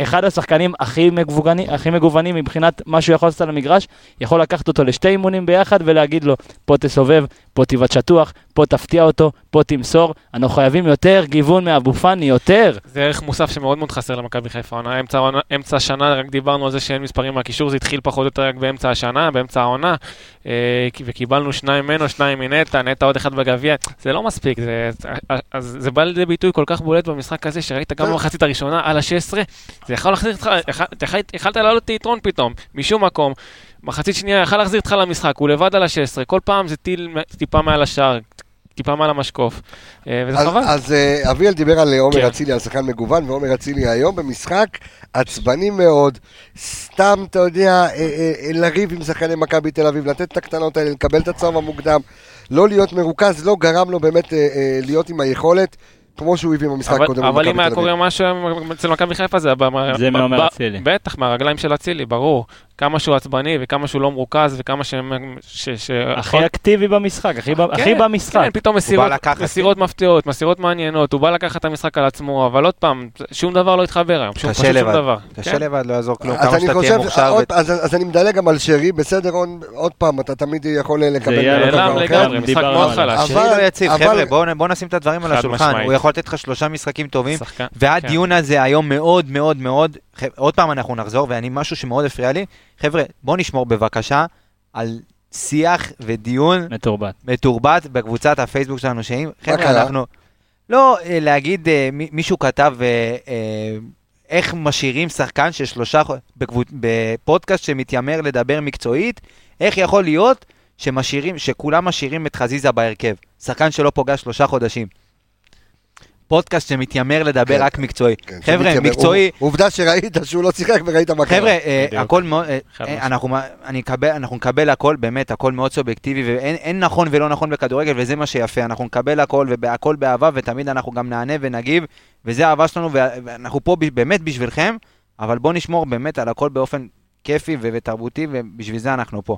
אחד השחקנים הכי מגוונים, הכי מגוונים מבחינת מה שהוא יכול לעשות על המגרש, יכול לקחת אותו לשתי אימונים ביחד ולהגיד לו, פה תסובב, פה תיבט שטוח, פה תפתיע אותו, פה תמסור. אנחנו חייבים יותר גיוון מאבו פאני, יותר. זה ערך מוסף שמאוד מאוד חסר למכבי חיפה. העונה, אמצע, אמצע השנה, רק דיברנו על זה שאין מספרים מהקישור, זה התחיל פחות או יותר רק באמצע השנה, באמצע העונה, אה, וקיבלנו שניים ממנו, שניים מנטע, נטע עוד אחד בגביע, זה לא מספיק, זה, אז זה בא לידי ביטוי כל כך בולט במשחק הזה, שראית גם במחצית הראשונה על ה-16, זה יכול להחזיר אותך, יכלת לעלות ליתרון פתאום, משום מקום. מחצית שנייה יכל להחזיר אותך למשחק, הוא לבד על ה-16, כל פעם זה טיל טיפה מעל השער, טיפה מעל המשקוף, אה, וזה אז, חבל. אז אה, אביאל דיבר על עומר כן. אצילי, על שחקן מגוון, ועומר אצילי היום במשחק עצבני מאוד, סתם, אתה יודע, אה, לריב עם שחקני מכבי תל אביב, לתת את הקטנות האלה, לקבל את הצהוב המוקדם, לא להיות מרוכז, לא גרם לו באמת להיות עם היכולת, כמו שהוא הביא במשחק אבל, קודם אבל אם היה. קורה משהו אצל מכבי חיפה זה... ב- זה מעומר ב- אצילי. בטח, מהרגליים של אצילי, ברור. כמה שהוא עצבני וכמה שהוא לא מרוכז וכמה שהם... ש, ש, הכי אקטיבי במשחק, הכי, ב- הכי במשחק. כן, פתאום מסירות, לקחת, מסירות מפתיעות, מסירות מעניינות, הוא בא לקחת את המשחק על עצמו, אבל עוד פעם, שום דבר לא התחבר היום, שום, קשה פשוט שום לבד. דבר. קשה כן. לבד, לא יעזור כלום. כמה אני שאתה תהיה חושב, מוכשר. עוד- ו- אז, אז אני מדלג גם על שרי, בסדר, עוד, עוד פעם, אתה תמיד יכול לקבל יהיה ממנו נעלם אחר. לגמרי, משחק מאוד. חלש. שרי לא יציב, חבר'ה, בואו נשים את הדברים על השולחן. הוא יכול לתת לך שלושה משחקים טובים, והדיון הזה היום מאוד מאוד מאוד, עוד פעם אנחנו נחזור, ואני, משהו שמאוד הפריע לי, חבר'ה, בואו נשמור בבקשה על שיח ודיון מתורבת. מתורבת בקבוצת הפייסבוק שלנו, שאם, חבר'ה, קרה? אנחנו... לא, אה, להגיד, אה, מי- מישהו כתב אה, אה, איך משאירים שחקן של שלושה, חו- בקבוצ- בפודקאסט שמתיימר לדבר מקצועית, איך יכול להיות שמשאירים, שכולם משאירים את חזיזה בהרכב, שחקן שלא פוגש שלושה חודשים. פודקאסט שמתיימר לדבר כן. רק מקצועי. כן, חבר'ה. מקצועי, עוב- עובדה שראית שהוא לא שיחק וראית מה קרה. חבר'ה, אה. הכל מאוד, אה. אנחנו מה- אני אקבל- אנחנו נקבל הכל, באמת, הכל מאוד סובייקטיבי, ואין אין נכון ולא נכון בכדורגל, וזה מה שיפה, אנחנו נקבל הכל, והכל באהבה, ותמיד אנחנו גם נענה ונגיב, וזה האהבה שלנו, ואנחנו פה ב- באמת בשבילכם, אבל בואו נשמור באמת על הכל באופן כיפי ותרבותי, ובשביל זה אנחנו פה.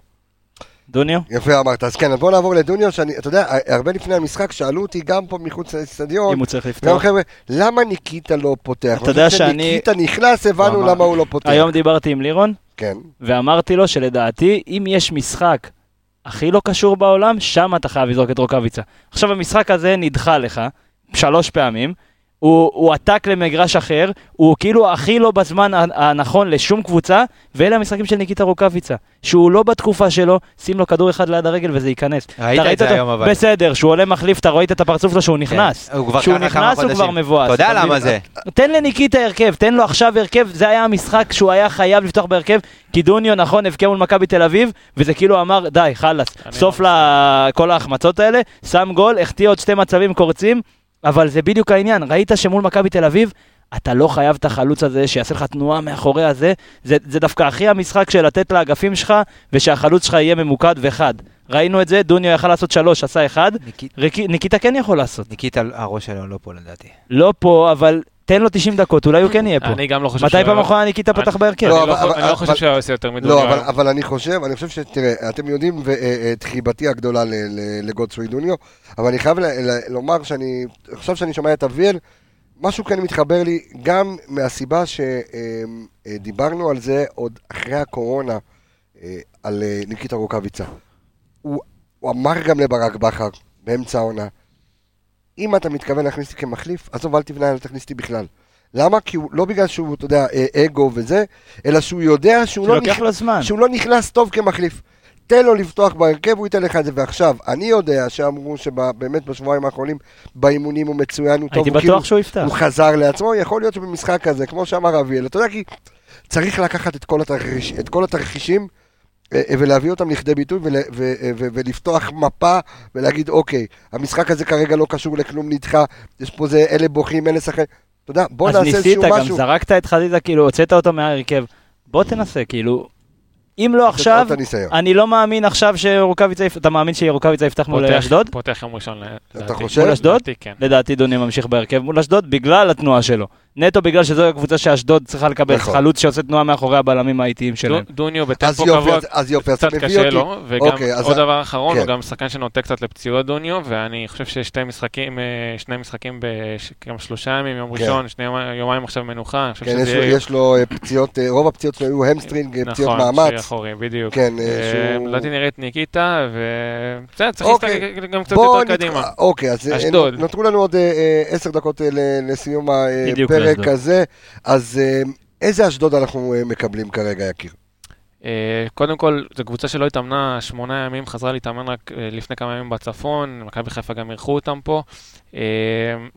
דוניו? יפה אמרת, אז כן, אז בוא נעבור לדוניו, שאני, אתה יודע, הרבה לפני המשחק שאלו אותי גם פה מחוץ לאצטדיון, אם הוא צריך גם לפתוח. חבר'ה, למה ניקיטה לא פותח? אתה יודע שאני- שניקיטה נכנס, הבנו אמר- למה הוא לא פותח. היום דיברתי עם לירון, כן, ואמרתי לו שלדעתי, אם יש משחק הכי לא קשור בעולם, שם אתה חייב לזרוק את רוקאביצה. עכשיו, המשחק הזה נדחה לך שלוש פעמים, הוא, הוא עתק למגרש אחר, הוא כאילו הכי לא בזמן הנכון לשום קבוצה, ואלה המשחקים של ניקיטה רוקאביצה. שהוא לא בתקופה שלו, שים לו כדור אחד ליד הרגל וזה ייכנס. ראית את זה אותו? היום, אבל. בסדר, שהוא עולה מחליף, אתה ראית את הפרצוף שלו שהוא נכנס. כן, הוא כשהוא כמה נכנס הוא כבר. מבואס. אתה יודע למה? זה? תן לניקיטה הרכב, תן לו עכשיו הרכב, זה היה המשחק שהוא היה חייב לפתוח בהרכב, כי דוניו נכון הבקיע מול מכבי תל אביב, וזה כאילו אמר די חלאס, סוף לא לכל ההחמצות האלה, שם גול, החטיא עוד שתי מצבים קורצים, אבל זה בדיוק העניין, ראית שמול מכבי תל אביב, אתה לא חייב את החלוץ הזה שיעשה לך תנועה מאחורי הזה, זה, זה דווקא הכי המשחק של לתת לאגפים שלך, ושהחלוץ שלך יהיה ממוקד וחד. ראינו את זה, דוניו יכל לעשות שלוש, עשה אחד, ניקיט- ריק- ניקיטה כן יכול לעשות. ניקיטה, הראש שלו לא פה לדעתי. לא פה, אבל תן לו 90 דקות, אולי הוא כן יהיה פה. אני גם לא חושב מתי פעם אחרונה ניקיטה פתח בהרכב? לא, אני לא לא חושב שהוא היה עושה יותר מדוניו. לא, אבל, אני חושב, אני חושב שתראה, אתם יודעים ו- אה, את חיבתי הגדולה לגודסווי דוניו, אבל אני חייב לומר שאני, עכשיו שאני שומע את אביאל, משהו כאן מתחבר לי גם מהסיבה שדיברנו על זה עוד אחרי הקורונה, אה, על אה, ניקיטה רוקאביצה. הוא אמר גם לברק בכר באמצע העונה, אם אתה מתכוון להכניס אותי כמחליף, עזוב, אל תבנה, אל תכניס אותי בכלל. למה? כי הוא, לא בגלל שהוא, אתה יודע, אה, אגו וזה, אלא שהוא יודע שהוא לא, זמן. שהוא לא נכנס טוב כמחליף. תן לו לפתוח בהרכב, הוא ייתן לך את זה. ועכשיו, אני יודע שאמרו שבאמת בשבועיים האחרונים באימונים הוא מצוין, הוא טוב, הייתי הוא כאילו- שהוא יפתח. הוא חזר לעצמו, יכול להיות שבמשחק כזה, כמו שאמר אביאל, אתה יודע כי צריך לקחת את כל, התרחיש, את כל התרחישים ולהביא אותם לכדי ביטוי ול, ו, אה, ו, ולפתוח מפה ולהגיד, אוקיי, המשחק הזה כרגע לא קשור לכלום, נדחה, יש פה זה, אלה בוכים, אלה שחקנים. אתה יודע, בוא אז נעשה ניסית, איזשהו גם משהו. זרקת את חזיזה, כאילו, הוצאת אותו מההרכב. בוא תנסה, כאילו, אם לא עכשיו. אני לא מאמין עכשיו שרוקאביצה, אתה מאמין שרוקאביצה יפתח מול אשדוד? פותח יום ראשון. לדעתי. מול אשדוד? לדעתי כן. לדעתי דוני ממשיך בהרכב מול אשדוד בגלל התנועה שלו. נטו בגלל שזו הקבוצה שאשדוד צריכה לקבל נכון. חלוץ שעושה תנועה מאחורי הבלמים האיטיים שלהם. דו- דוניו אז בטמפו גבוה אז- אז יופי, אז קצת קשה אותי. לו, וגם אוקיי, עוד דבר אחרון, כן. הוא גם שחקן שנוטה קצת לפציעות דוניו, ואני חושב ששתי משחקים, אה, שני משחקים בכמה שלושה ימים, יום כן. ראשון, שני יומי- יומיים עכשיו מנוחה, כן, יש לו- אה, פציעות, אה, רוב הפציעות שלו היו המסטרינג, פציעות מאמץ. אחורי, בדיוק. כן, אה, אה, שהוא... לדעתי נראית ניקיטה, ובסדר, צריך אוקיי. להסתכל גם קצת יותר קדימה. אוקיי, אז אה. נותרו לנו עוד עשר דקות לסיום הפרק. הזה. אז איזה אשדוד אנחנו מקבלים כרגע, יקיר? קודם כל, זו קבוצה שלא התאמנה שמונה ימים, חזרה להתאמן רק לפני כמה ימים בצפון, מכבי חיפה גם אירחו אותם פה. אה,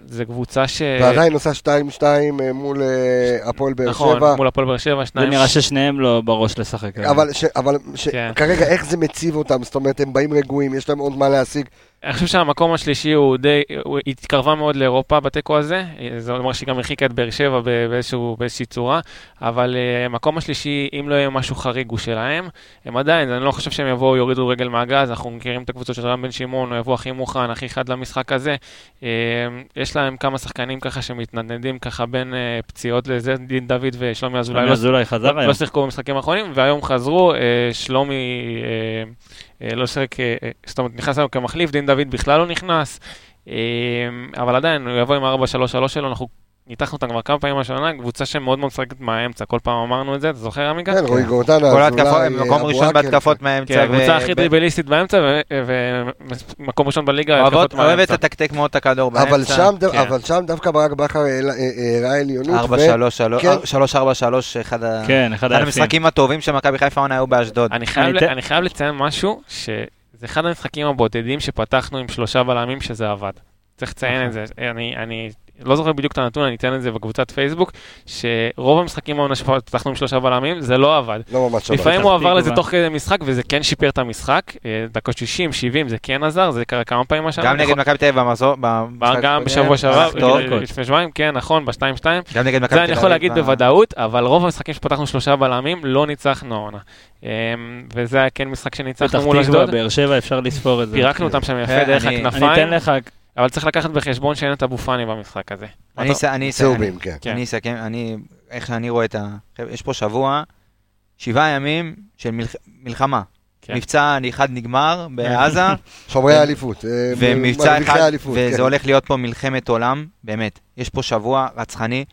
זו קבוצה ש... ועדיין עושה 2-2 אה, מול אה, הפועל באר נכון, שבע. מול הפועל באר שבע, זה שניים. נראה ששניהם לא בראש לשחק. אבל, ש, אבל ש, כן. כרגע איך זה מציב אותם? זאת אומרת, הם באים רגועים, יש להם עוד מה להשיג. אני חושב שהמקום השלישי הוא די, הוא התקרבה מאוד לאירופה בתיקו הזה, זה אומר שהיא גם הרחיקה את באר שבע באיזשהו, באיזושהי צורה, אבל uh, המקום השלישי, אם לא יהיה משהו חריג, הוא שלהם. הם עדיין, אני לא חושב שהם יבואו, יורידו רגל מהגז, אנחנו מכירים את הקבוצות של רם בן שמעון, הוא יבוא הכי מוכן, הכי חד למשחק הזה. Uh, יש להם כמה שחקנים ככה שמתנדנדים ככה בין uh, פציעות לזה, דין דוד ושלומי אזולאי. שלומי לא- אזולאי חזר לא, היום. לא שיחקו במשחקים האחרונים, והיום חזרו, אה, שלומי אה, אה, לא שיחק, אה, אה, זאת אומרת, נכנס היום כמחליף, דין דוד בכלל לא נכנס, אה, אבל עדיין, הוא יבוא עם 4-3-3 שלו, אנחנו ניתחנו אותם כבר כמה פעמים השנה, קבוצה שמאוד מאוד משחקת מהאמצע, כל פעם אמרנו את זה, אתה זוכר עמיגה? כן, רועי גורדנה, אזולאי, ההתקפות, אה, מקום ראשון. בהתקפות מהאמצע. כן, הקבוצה ו- הכי דריבליסטית באמצע, ומקום ראשון בליגה, התקפות אוהבת מהאמצע. לתקתק מאוד את הכדור באמצע. אבל שם, דו- כן. אבל שם דווקא ברק בכר אה, הראה עליונות. 4 ו- 3 כן. 3 4 3 אחד כן. המשחקים הטובים של מכבי חיפה העונה היו באשדוד. אני חייב, לציין משהו, שזה אחד המשחקים הבודדים שפתחנו עם שלושה בלמים שזה עבד. צריך לציין את זה. אני, אני לא זוכר בדיוק את הנתון, אני אתן את זה בקבוצת פייסבוק, שרוב המשחקים העונה שפתחנו עם שלושה בלמים, זה לא עבד. לא ממש שבת. לפעמים הוא עבר לזה תקווה. תוך כדי משחק, וזה כן שיפר את המשחק. אה, דקות 60, 70, זה כן עזר, זה קרה כמה פעמים השנה. גם נגד נכון. מכבי תל אביב גם בשבוע שעבר. אה, לפני שבועיים, כן, נכון, ב-2-2. גם נגד מכבי תל זה אביב. אני יכול להגיד ב- בוודאות, אבל רוב המשחקים שפתחנו שלושה בלמים, לא ניצחנו העונה. אה, וזה היה כן משחק פתח שניצחנו מול תקווה, אשדוד. באר שבע, אפשר לספור את זה. פירקנו אותם שם יפה כן, דרך אני- אני הכנפיים, אתן לך, אבל צריך לקחת בחשבון שאין את אבו פאני במשחק הזה. אני אס- אני אסיים. צהובים, כן. אני אסכם, אני, איך שאני רואה את ה... יש פה שבוע, שבעה ימים של מלח- מלחמה. כן. מבצע אחד נגמר בעזה, [laughs] שומרי האליפות. אה, ומבצע מרוויחי אחד, האליפות, וזה כן. הולך להיות פה מלחמת עולם, באמת. יש פה שבוע רצחני,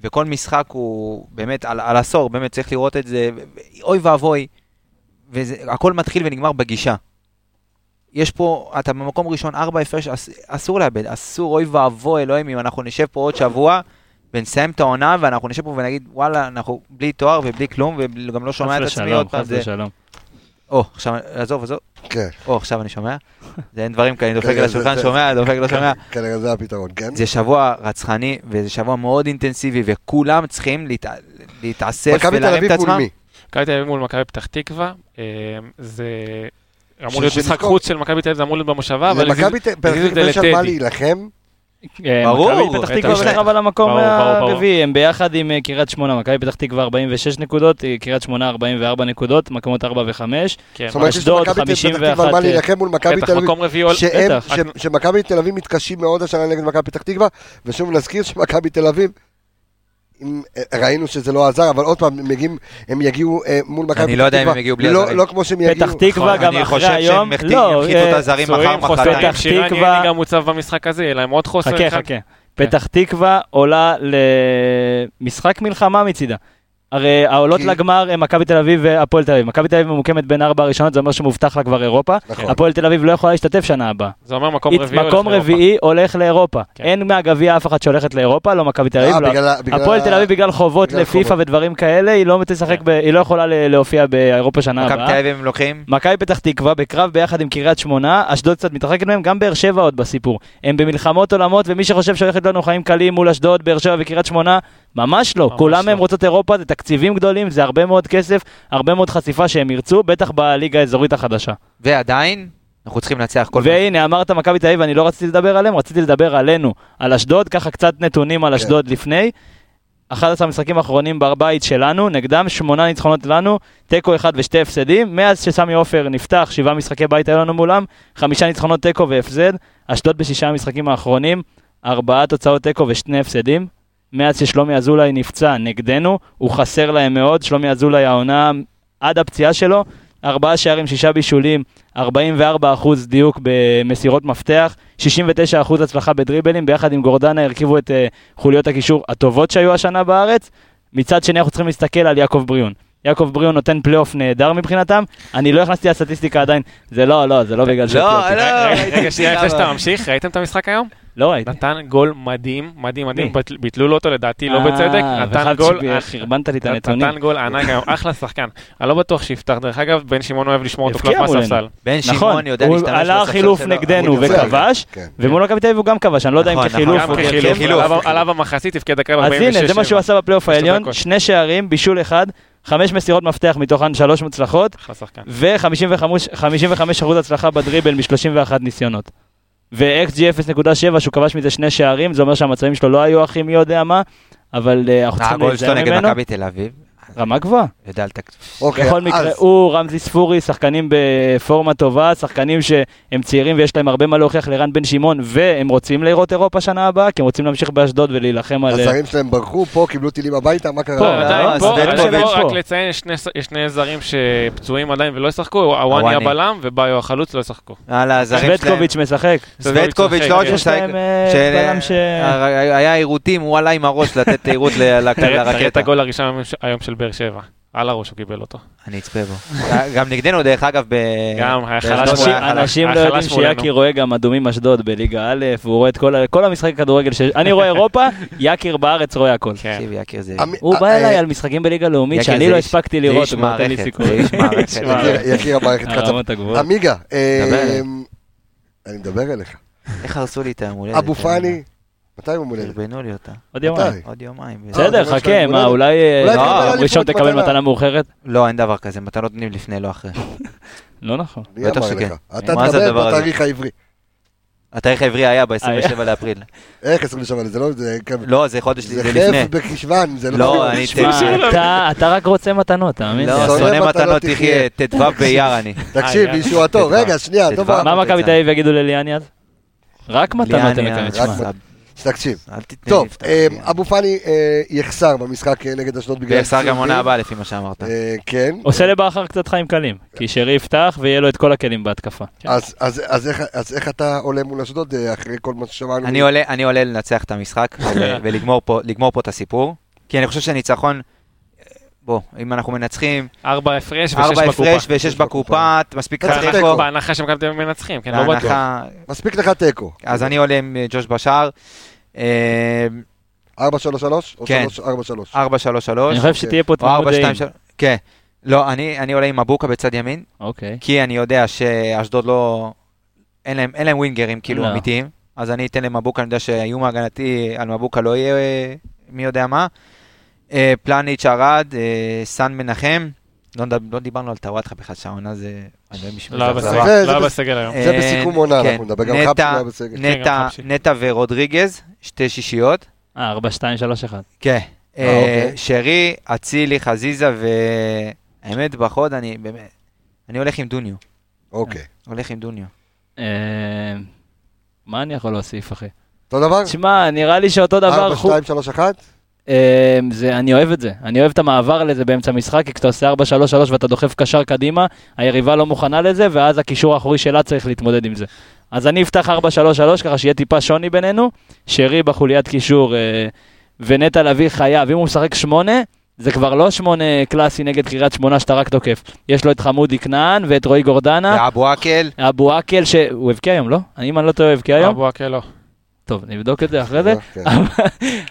וכל משחק הוא באמת על, על עשור, באמת צריך לראות את זה, אוי ואבוי, והכל מתחיל ונגמר בגישה. יש פה, אתה במקום ראשון, ארבע הפרש, אס, אסור לאבד, אסור, אוי ואבוי, אלוהים, אם אנחנו נשב פה עוד שבוע, ונסיים את העונה, ואנחנו נשב פה ונגיד, וואלה, אנחנו בלי תואר ובלי כלום, וגם לא שומע את חס עצמי ושלום, עוד פעם. חס זה- ושלום. או, עכשיו, עזוב, עזוב, כן. או, עכשיו אני שומע. זה אין דברים כאלה, אני דופק על זה- השולחן, זה- שומע, דופק לא שומע. כנראה זה הפתרון, כן? זה שבוע רצחני, וזה שבוע מאוד אינטנסיבי, וכולם צריכים להת... להתאסף מכבי תל ולהרים את אביב מול עצמם. מי? מכבי תל אביב מול מכבי פתח תקווה, אה, זה אמור להיות משחק. חוץ של מכבי תל אביב, זה אמור להיות במושבה, אבל למכבי תל אביב יש על מה. להילחם. אה, ברור, מכבי פתח תקווה. בקרב על המקום ברור, ברור, ברור. הרביעי, הם ביחד עם אה, קריית שמונה, מכבי פתח תקווה 46 נקודות, אה, קריית שמונה 44 נקודות, מקומות 4 ו-5. כן. זאת אומרת, יש אשדוד, למכבי פתח 51, תקווה מה אה, להילחם מול מכבי תל אביב. שמכבי תל אביב מתקשים מאוד השנה נגד מכבי פתח תקווה, ושוב נזכיר שמכבי תל אביב, ראינו שזה לא עזר, אבל עוד פעם, הם, מגיעים, הם יגיעו אה, מול מכבי פתח תקווה. אני לא יודע אם הם יגיעו בלי לא- הזרים. לא כמו שהם יגיעו. פתח תקווה גם אני אחרי חושב היום, שהם לא, יחליטו אה, את הזרים מחר מחרתיים. פתח שירן תקווה- ייני גם מוצב במשחק הזה, יהיה להם עוד חוסר חכה. חכה. פתח תקווה עולה למשחק מלחמה מצידה. הרי העולות כי- לגמר הם מכבי תל אביב והפועל תל אביב. מכבי תל אביב ממוקמת בין ארבע הראשונות, זה אומר שמובטח לה כבר אירופה. נכון. הפועל תל אביב לא יכולה להשתתף שנה הבאה. זה אומר מקום רביעי. הולך מקום לאירופה. רביעי הולך לאירופה. כן. אין מהגביע אף אחת שהולכת לאירופה, לא מכבי תל אביב. אה, לא- בגלל ה- בגלל הפועל תל אביב בגלל חובות בגלל לפיפ"א חובות. ודברים כאלה, היא לא תשחק, ב- היא לא יכולה להופיע באירופה שנה מכבי הבאה. תל אביב הם לוקחים? מכבי פתח תקווה בקרב ביחד עם קריית שמונה, אשדוד קצת מתרחקת מהם, גם באר שבע עוד בסיפור. הם במלחמות עולמות, ומי שחושב שהולכת לנו חיים קלים מול אשדוד, באר שבע וקריית שמונה, ממש לא. ממש כולם. הם רוצות אירופה, זה תקציבים גדולים, זה הרבה מאוד כסף, הרבה מאוד חשיפה שהם ירצו, בטח בליגה האזורית החדשה. ועדיין, אנחנו צריכים לנצח כל והנה, אמרת מכבי תל אביב, אני לא רציתי לדבר עליהם, רציתי לדבר עלינו, על אשדוד, ככה קצת נתונים על אשדוד לפני. 11 המשחקים האחרונים בבית שלנו, נגדם שמונה ניצחונות לנו, תיקו אחד ושתי הפסדים. מאז שסמי עופר נפתח, שבעה משחקי בית היו לנו מולם, חמישה ניצחונות תיקו והפסד. אשדוד בשישה המשחקים האחרונים, ארבעה תוצאות תיקו ושני הפסדים. מאז ששלומי אזולאי נפצע נגדנו, הוא חסר להם מאוד, שלומי אזולאי העונה עד הפציעה שלו, ארבעה שערים, שישה בישולים, 44 אחוז דיוק במסירות מפתח, 69 אחוז הצלחה בדריבלים, ביחד עם גורדנה הרכיבו את uh, חוליות הקישור הטובות שהיו השנה בארץ. מצד שני אנחנו צריכים להסתכל על יעקב בריאון. יעקב בריאון נותן פלייאוף נהדר מבחינתם, אני לא הכנסתי לסטטיסטיקה עדיין, זה לא, לא, זה לא בגלל ש... לא, לא, רגע, שנייה, לפני שאתה ממשיך, ראיתם את המשחק היום? לא ראיתי. נתן גול מדהים, מדהים, מדהים, ביטלו לו אותו לדעתי, לא אה, בצדק, נתן גול, שחרבנת לי את הנתונים. נתן גול ענק אחלה שחקן. אני לא בטוח שיפתח, דרך אגב, בן שמעון אוהב לשמור אותו הבקיע מולנו. מהספסל. בן נכון, שמעון יודע הוא להשתמש עלה בספסל חילוף שלו. נגדנו הוא יפה, וכבש, כן. ומול מכבי תל אביב הוא גם כבש, אני לא יודע אם נכון, כחילוף נכון, או גם כחילוף. חילוף. עליו המחצית, תפקד דקה אז 46. הנה, זה מה שהוא עשה בפלייאוף העליון. שני שערים, בישול אחד, חמש מסירות מפתח מתוכן שלוש מוצלחות, אחלה שחקן. ו-55% הצלחה בדריבל מ-31 ניסיונות. ו-XG 0.7 שהוא כבש מזה שני שערים, זה אומר שהמצבים שלו לא היו הכי מי יודע מה, אבל אה, אנחנו צריכים הגול שלו להיזהר נגד ממנו. מכבי תל אביב. רמה גבוהה. יודע על תקציב. אוקיי, בכל מקרה, הוא, רמזי ספורי, שחקנים בפורמה טובה, שחקנים שהם צעירים ויש להם הרבה מה להוכיח לרן בן שמעון, והם רוצים לראות אירופה שנה הבאה, כי הם רוצים להמשיך באשדוד ולהילחם על... הזרים שלהם ברחו, פה קיבלו טילים הביתה, מה קרה? פה, לא, עדיין אה, פה, בטח פה. רק לציין, יש שני- יש שני זרים שפצועים עדיין ולא ישחקו, הוואני. הבלם וביו החלוץ לא ישחקו. על הזרים שלהם. סווטקוביץ' משחק. סווטקוביץ' לא רק. יש שמשחק, להם אה, של- בלם ש... היה עירותים, הוא עלה עם הראש לתת עירות ל- ל- תראה את לרקטה. הגול הראשון היום של באר שבע. על הראש הוא קיבל אותו. אני אצפה בו. [laughs] גם נגדנו, דרך אגב, ב... גם, היה חלש הוא אנשים, לא יודעים מולנו. שיאקי רואה גם אדומים אשדוד בליגה א', והוא רואה את כל, ה- כל המשחקי כדורגל ש... אני רואה אירופה, [laughs] יאקיר בארץ רואה הכל. כן. תקשיב, יקיר זה... אמ- הוא בא אה, אליי אה, על משחקים בליגה לאומית יקיר שאני לא הספקתי זה לראות, איש הוא נותן לי מערכת, סיכוי. זה איש מערכת. [laughs] יקיר- יקיר המערכת הגבוהות. עמיגה, אה, אליי. אני מדבר אליך. איך הרסו לי את היום הולדת? אבו פאני, מתי הוא מולדת? דרבנו לי אותה. עוד יומיים. עוד יומיים. אה, בסדר, מה חכה, מה? אולי אה, לא, תקבל יום אליפות ראשון תקבל מתנה. מאוחרת? לא, אין דבר כזה, מתנות נותנים לפני, לא אחרי. לא נכון. בטח שכן. אתה הזה? בתאריך העברי. התאריך העברי היה ב-27 לאפריל. איך 27? זה לא... זה לא, זה חודש, זה זה לפני. חף בחשוון, זה לא... לא, אני... [laughs] אתה- רק רוצה מתנות, תאמין לי. לא, שונא מתנות תחיה. ט"ו [laughs] באייר אני. תקשיב, אה, בישועתו. רגע, שנייה. טוב, מה מכבי תל אביב יגידו לליאני אז? רק מתנות הם מקבלים, אה. רק תקשיב. אל תתן לי טוב. אה, אבו פאני אה, יחסר במשחק אה, נגד אשדוד בגלל... ויחסר גם. עונה הבאה לפי מה שאמרת. כן. עושה לבכר קצת חיים קלים, כי שרי יפתח ויהיה לו את כל הכלים בהתקפה. אז- אז אז איך- אז איך אתה עולה מול אשדוד אחרי כל מה ששמענו? אני עולה, לנצח את המשחק ול- [laughs] ולגמור פה, את הסיפור. כי אני חושב שהניצחון, בוא, אם אנחנו מנצחים, ארבע הפרש ושש ארבע בקופה. הפרש ושש בקופה, מספיק לך תיקו. בהנחה שמכבי תל אביב מנצחים, כן, לא בטוח. מספיק לך תיקו. אז אני עולה עם אה, ג'וש בשאר. אה, 4-3-3? או כן. 3-4-3? 4-3-3. אני חושב שתהיה פה או תמימות 4, 2, דעים. 3. כן. לא, אני, אני עולה עם מבוקה בצד ימין, אוקיי. כי אני יודע שאשדוד לא... אין להם, אין להם ווינגרים כאילו לא. אמיתיים, אז אני אתן למבוקה, אני יודע שהאיום ההגנתי על מבוקה לא יהיה אה, מי יודע מה. אה, פלניץ' ארד, אה, סאן מנחם, לא לא דיברנו על טוואטחה בכלל, שהעונה זה... אני לא מישהו לא. בסגל, לא בסגל היום. זה אה, בסיכום עונה, כן. אנחנו נדבר גם חפשי לא היה בסגל. כן, נטע- ורודריגז, שתי שישיות. אה, 4, 2, 3, 1. כן. אה, אוקיי. שרי, אצילי, חזיזה, והאמת, בחוד, אני באמת... אני הולך עם דוניו. אוקיי. הולך עם דוניו. אה, מה אני יכול להוסיף, אחי? אותו דבר? תשמע, נראה לי שאותו דבר... 4, חוץ- 2, 3, 1? אה, זה, אני אוהב את זה. אני אוהב את המעבר לזה באמצע המשחק, כי כשאתה עושה 4-3-3 ואתה דוחף קשר קדימה, היריבה לא מוכנה לזה, ואז הקישור האחורי שלה צריך להתמודד עם זה. אז אני אפתח 4-3-3, ככה שיהיה טיפה שוני בינינו. שרי בחוליית קישור אה, ונטע לביא חייב. אם הוא משחק שמונה, זה כבר לא שמונה קלאסי נגד קריית שמונה שאתה רק תוקף. יש לו את חמודי כנען ואת רועי גורדנה. ואבו עקל, אבו עקל, שהוא הבקיע היום, לא? אני, אם אני לא טועה, הוא הבקיע היום? אבו עקל לא. טוב, נבדוק את זה אחרי זה. כן.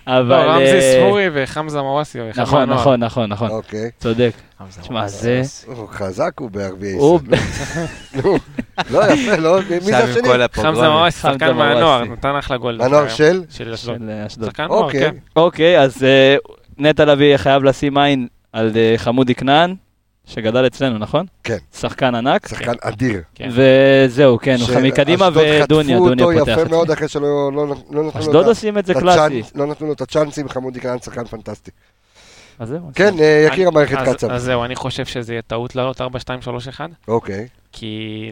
אבל... לא, רמזי אה, ספורי וחמזה מוואסי. נכון. נכון, נכון, נכון. אוקיי. צודק. תשמע, זה... הוא חזק הוא בערביי הוא- ישראל. לא, יפה, לא, מי זה השני? חמזה מוואסי, שחקן מהנוער. נתן אחלה גול. הנוער דווקא של? של אשדוד. אה. שחקן נוער, אוקיי. כן. אוקיי, אז אה, נטע לביא חייב לשים עין על אה, חמודי כנען, שגדל אצלנו, נכון? כן. שחקן ענק. שחקן אדיר. כן. וזהו, כן, הוא מקדימה שאשדוד ודוניה, חטפו דוניה אותו פותח יפה את מאוד זה. אחרי שלא לא- לא נתנו לו אשדוד עושים את זה קלאסי. לא נתנו לו את הצ'אנסים, חמודי כנען שחקן פנטסטי. אז זהו. כן, אה, יקיר המערכת אז- קצב. אז זהו, אני חושב שזה יהיה טעות לעלות 4-2-3-1, אוקיי. כי...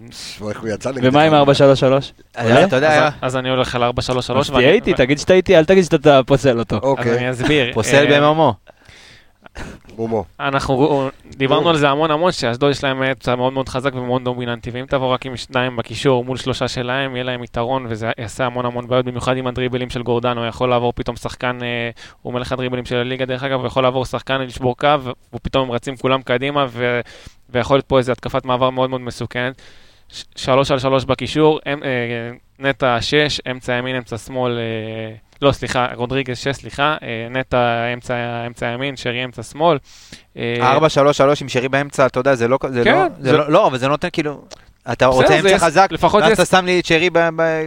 איך הוא יצא נגד... ומה עם 433? אה, אתה יודע, אז- אז אני הולך על 4-3-3. אז ואני- תהיה איתי, תגיד שאתה איתי, אל תגיד שאתה פוסל אותו. אז אוקיי, אני אסביר. פוסל אה, מומו. אנחנו דיברנו נו. על זה המון המון, שאשדוד יש להם אמצע מאוד מאוד חזק ומאוד דומיננטי, ואם תבוא רק עם שניים בקישור מול שלושה שלהם, יהיה להם יתרון, וזה יעשה המון המון בעיות, במיוחד עם הדריבלים של גורדן, הוא יכול לעבור פתאום שחקן, אה, הוא מלך הדריבלים של הליגה דרך אגב, הוא יכול לעבור שחקן, לשבור קו, ופתאום הם רצים כולם קדימה, ו... ויכול להיות פה איזו התקפת מעבר מאוד מאוד מסוכנת. שלוש על שלוש בקישור, אה, נטע שש, אמצע ימין, אמצע שמאל, אה, לא סליחה, רודריגז שש, סליחה, אה, נטע אמצע, אמצע ימין, שרי אמצע שמאל. אה, 4-3-3 עם שרי באמצע, אתה יודע, זה לא... זה כן, לא- זה זה- לא- לא, אבל זה נותן כאילו... אתה בסדר, רוצה אמצע יס- חזק, ואז יס- אתה שם לי את שרי ב... ב-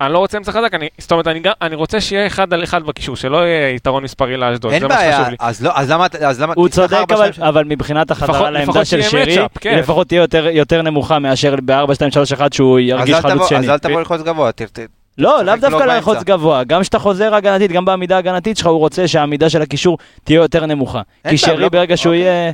אני לא רוצה אמצע חזק, אני, זאת אומרת, אני, גם- אני רוצה שיהיה אחד על אחד בקישור, שלא יהיה יתרון מספרי לאשדוד, אין זה מה בעיה, שחשוב לי. אז לא- אז למה... אז למה... הוא צודק, אבל- שתיים, אבל מבחינת החזרה לפחות- לעמדה לפחות של שרי, כן. לפחות תהיה יותר- יותר נמוכה מאשר ב-4-2-3-1 שהוא ירגיש חלוץ שני. אז אל תבוא ללחוץ גבוה, לא, לאו דווקא. ללחוץ גבוה. גם כשאתה חוזר הגנתית, גם בעמידה הגנתית שלך, הוא רוצה שהעמידה של הקישור תהיה יותר נמוכה. כי שרי לא- ברגע שהוא אוקיי. יהיה...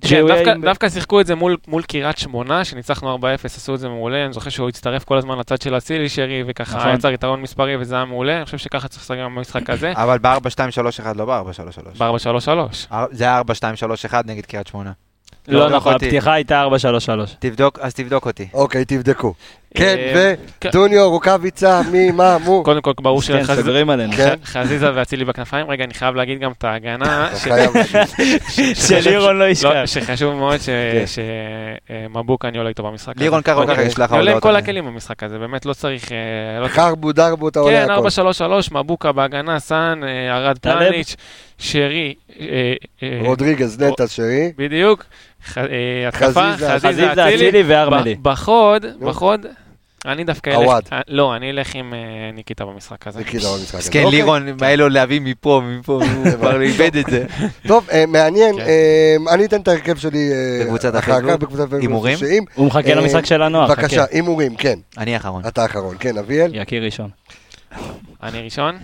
כן, דווקא, עם- דווקא שיחקו את זה מול, מול קריית שמונה, שניצחנו 4-0, עשו את זה מעולה, אני זוכר שהוא הצטרף כל הזמן לצד של אצילי שרי, וככה נכון. יצר יתרון מספרי וזה היה מעולה, אני חושב שככה צריך לשחק גם במשחק הזה, [coughs] אבל ב-4-2-3-1, לא ב-4-3-3. ב-4-3-3. זה היה 4-2-3-1 נגד קריית שמונה. לא נכון, אותי. הפתיחה הייתה 4-3-3. תבדוק, אז תבדוק אותי. אוקיי, תבדקו. כן, אה, כן. ודוניו, רוקאביצה, מי, מה, מו. [laughs] קודם כל, ברור כן, שחז- סוגרים עלינו. כן. חזיזה ואצילי בכנפיים, רגע, אני חייב להגיד גם את ההגנה, אתה ש- חייב להגיד. של לירון לא ישכח. לא, שחשוב מאוד כן. שמבוקה אני עולה איתו במשחק הזה. לירון אוקיי. ככה יש לך אני עולה עם הודעות. כל הכלים במשחק הזה, באמת לא צריך... אה, לא חרבו דרבו, אתה עולה כן, הכל. 4-3-3, מבוקה בהגנה, סאן, אה, ארד. פלניץ', שרי, אה, אה, רודריגז, נטע, שרי. בדיוק, אה, התקפה, חזיזה, אצילי, וארמלי. בחוד. בחוד, אני דווקא אלך, עווד. אה, לא, אני אלך עם אה, ניקיטה במשחק הזה. ניקיטה במשחק הזה. אוקיי. לירון, בא לו להביא מפה, מפה, הוא [laughs] כבר איבד את זה. טוב, אה, מעניין. כן. אני אתן את ההרכב שלי בקבוצת הפייסבוק. הימורים? הוא מחכה למשחק של הנוער, בבקשה. הימורים, כן. אני האחרון. אתה האחרון, כן, אביאל. יקיר ראשון. אני ראשון,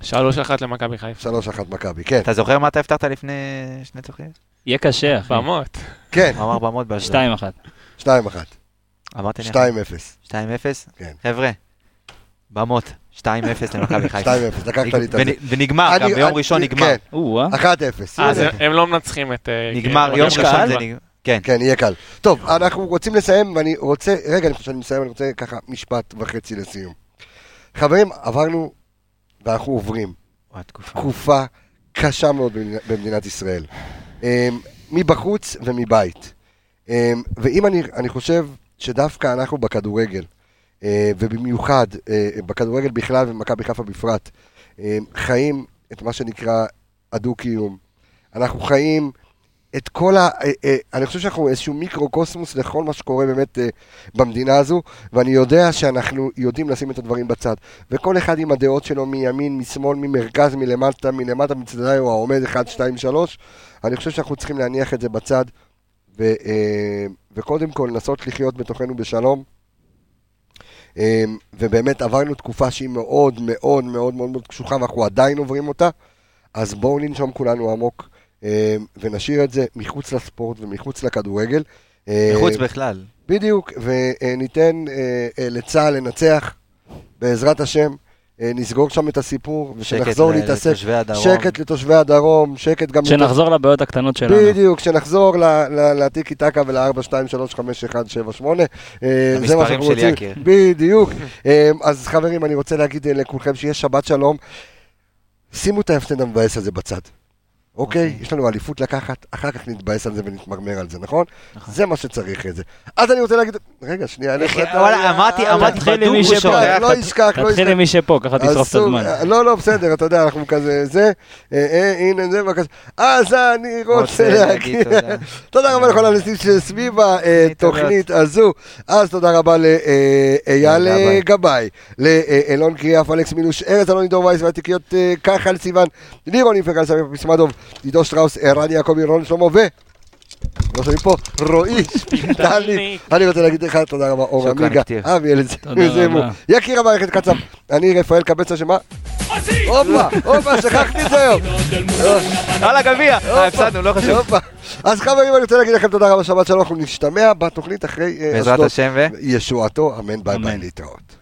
שלוש אחת למכבי חיפה. שלוש אחת מכבי, כן. אתה זוכר מה אתה הבטחת לפני שני צוחקים? יהיה קשה, אחי. במות. כן, הוא אמר במות באשדוד. 2-1. שתיים אחת. אמרתי לי. שתיים אפס. 2-0? כן. חבר'ה, במות, 2-0 למכבי חיפה. שתיים אפס, לקחת לי את זה. ונ- ונגמר, גם ביום ראשון נגמר. כן, או-אה. אחת אפס. אז הנה. הם- לא מנצחים את... אה, נגמר, כן, יום ראשון? זה נגמר. כן. כן, יהיה קל. טוב, אנחנו רוצים לסיים, ואני רוצה, רגע, לפני שאני מסיים, אני רוצה ככה משפט וחצי לסיום. חברים, עברנו, ואנחנו עוברים, תקופה. תקופה קשה מאוד במדינת ישראל. אמ, מבחוץ ומבית. אמ, ואם אני, אני חושב שדווקא אנחנו בכדורגל, אה, ובמיוחד אה, בכדורגל בכלל ובמכבי חיפה בפרט, אמ, חיים את מה שנקרא הדו-קיום. אנחנו חיים את כל ה... אה, אה, אני חושב שאנחנו איזשהו מיקרו-קוסמוס לכל מה שקורה באמת אה, במדינה הזו, ואני יודע שאנחנו יודעים לשים את הדברים בצד. וכל אחד עם הדעות שלו מימין, משמאל, ממרכז, מלמטה, מלמטה, מצדדיי, הוא העומד 1, 2, 3. אני חושב שאנחנו צריכים להניח את זה בצד, ו, אה, וקודם כל לנסות לחיות בתוכנו בשלום. אה, ובאמת עברנו תקופה שהיא מאוד מאוד מאוד מאוד מאוד קשוחה, ואנחנו עדיין עוברים אותה. אז בואו ננשום כולנו עמוק, אה, ונשאיר את זה מחוץ לספורט ומחוץ לכדורגל. מחוץ בכלל. בדיוק, וניתן לצה"ל לנצח, בעזרת השם. אה, נסגור שם את הסיפור, ושנחזור ל- להתעסק. שקט לתושבי הדרום, שקט גם... שנחזור לבעיות הקטנות שלנו. בדיוק, ל- לטיקי טקה ול-4, 2, 3, 5, 1, 7, 8. אה, זה מה המספרים שאנחנו של רוצים. יקיר. בדיוק. אה, אז חברים, אני רוצה להגיד אה, לכולכם שיהיה שבת שלום. שימו את ההפסד המבאס הזה בצד. אוקיי? יש לנו אליפות לקחת, אחר כך נתבאס על זה ונתמרמר על זה, נכון? זה מה שצריך את זה. אז אני רוצה להגיד... רגע, שנייה. אני- וואלה, אמרתי, אה, אמרתי, תתחיל בדוק מי הוא שפה. לא ישכח, לא תתחיל ישכח. עם מי שפה, ככה תשרוף את הזמן. לא, לא, בסדר, אתה יודע, אנחנו כזה, זה, אה, אה, הנה זה, בבקשה. אז אני רוצה להגיד, תודה. [laughs] תודה רבה לכל האנשים שסביב התוכנית. הזו. אז תודה רבה לאייל גבאי. לאלון קריאף, אלכס מילוש, ארז אלון עידו וייס והתיקיות אה, כחל סיוון, לירון איפרגל, סמי פסמדוב, עידו שטראוס, ערן יעקבי, רון שלמה ו... לא שומעים פה, רועי [laughs] שפיטלי. אני רוצה להגיד לך תודה רבה, אור עמיגה. אבי אלז, תודה רבה. יקיר המערכת קצב, אני רפאל קבצה שמה? הופה, הופה, שכחתי את זה היום. יאללה, גביע. אה, הפסדנו, לא חשוב. אז חברים, אני רוצה להגיד לכם תודה רבה, שבת שלום, אנחנו נשתמע בתוכנית אחרי אה, בעזרת אשדוד. השם ו... ישועתו, אמן, ביי ביי. להתראות.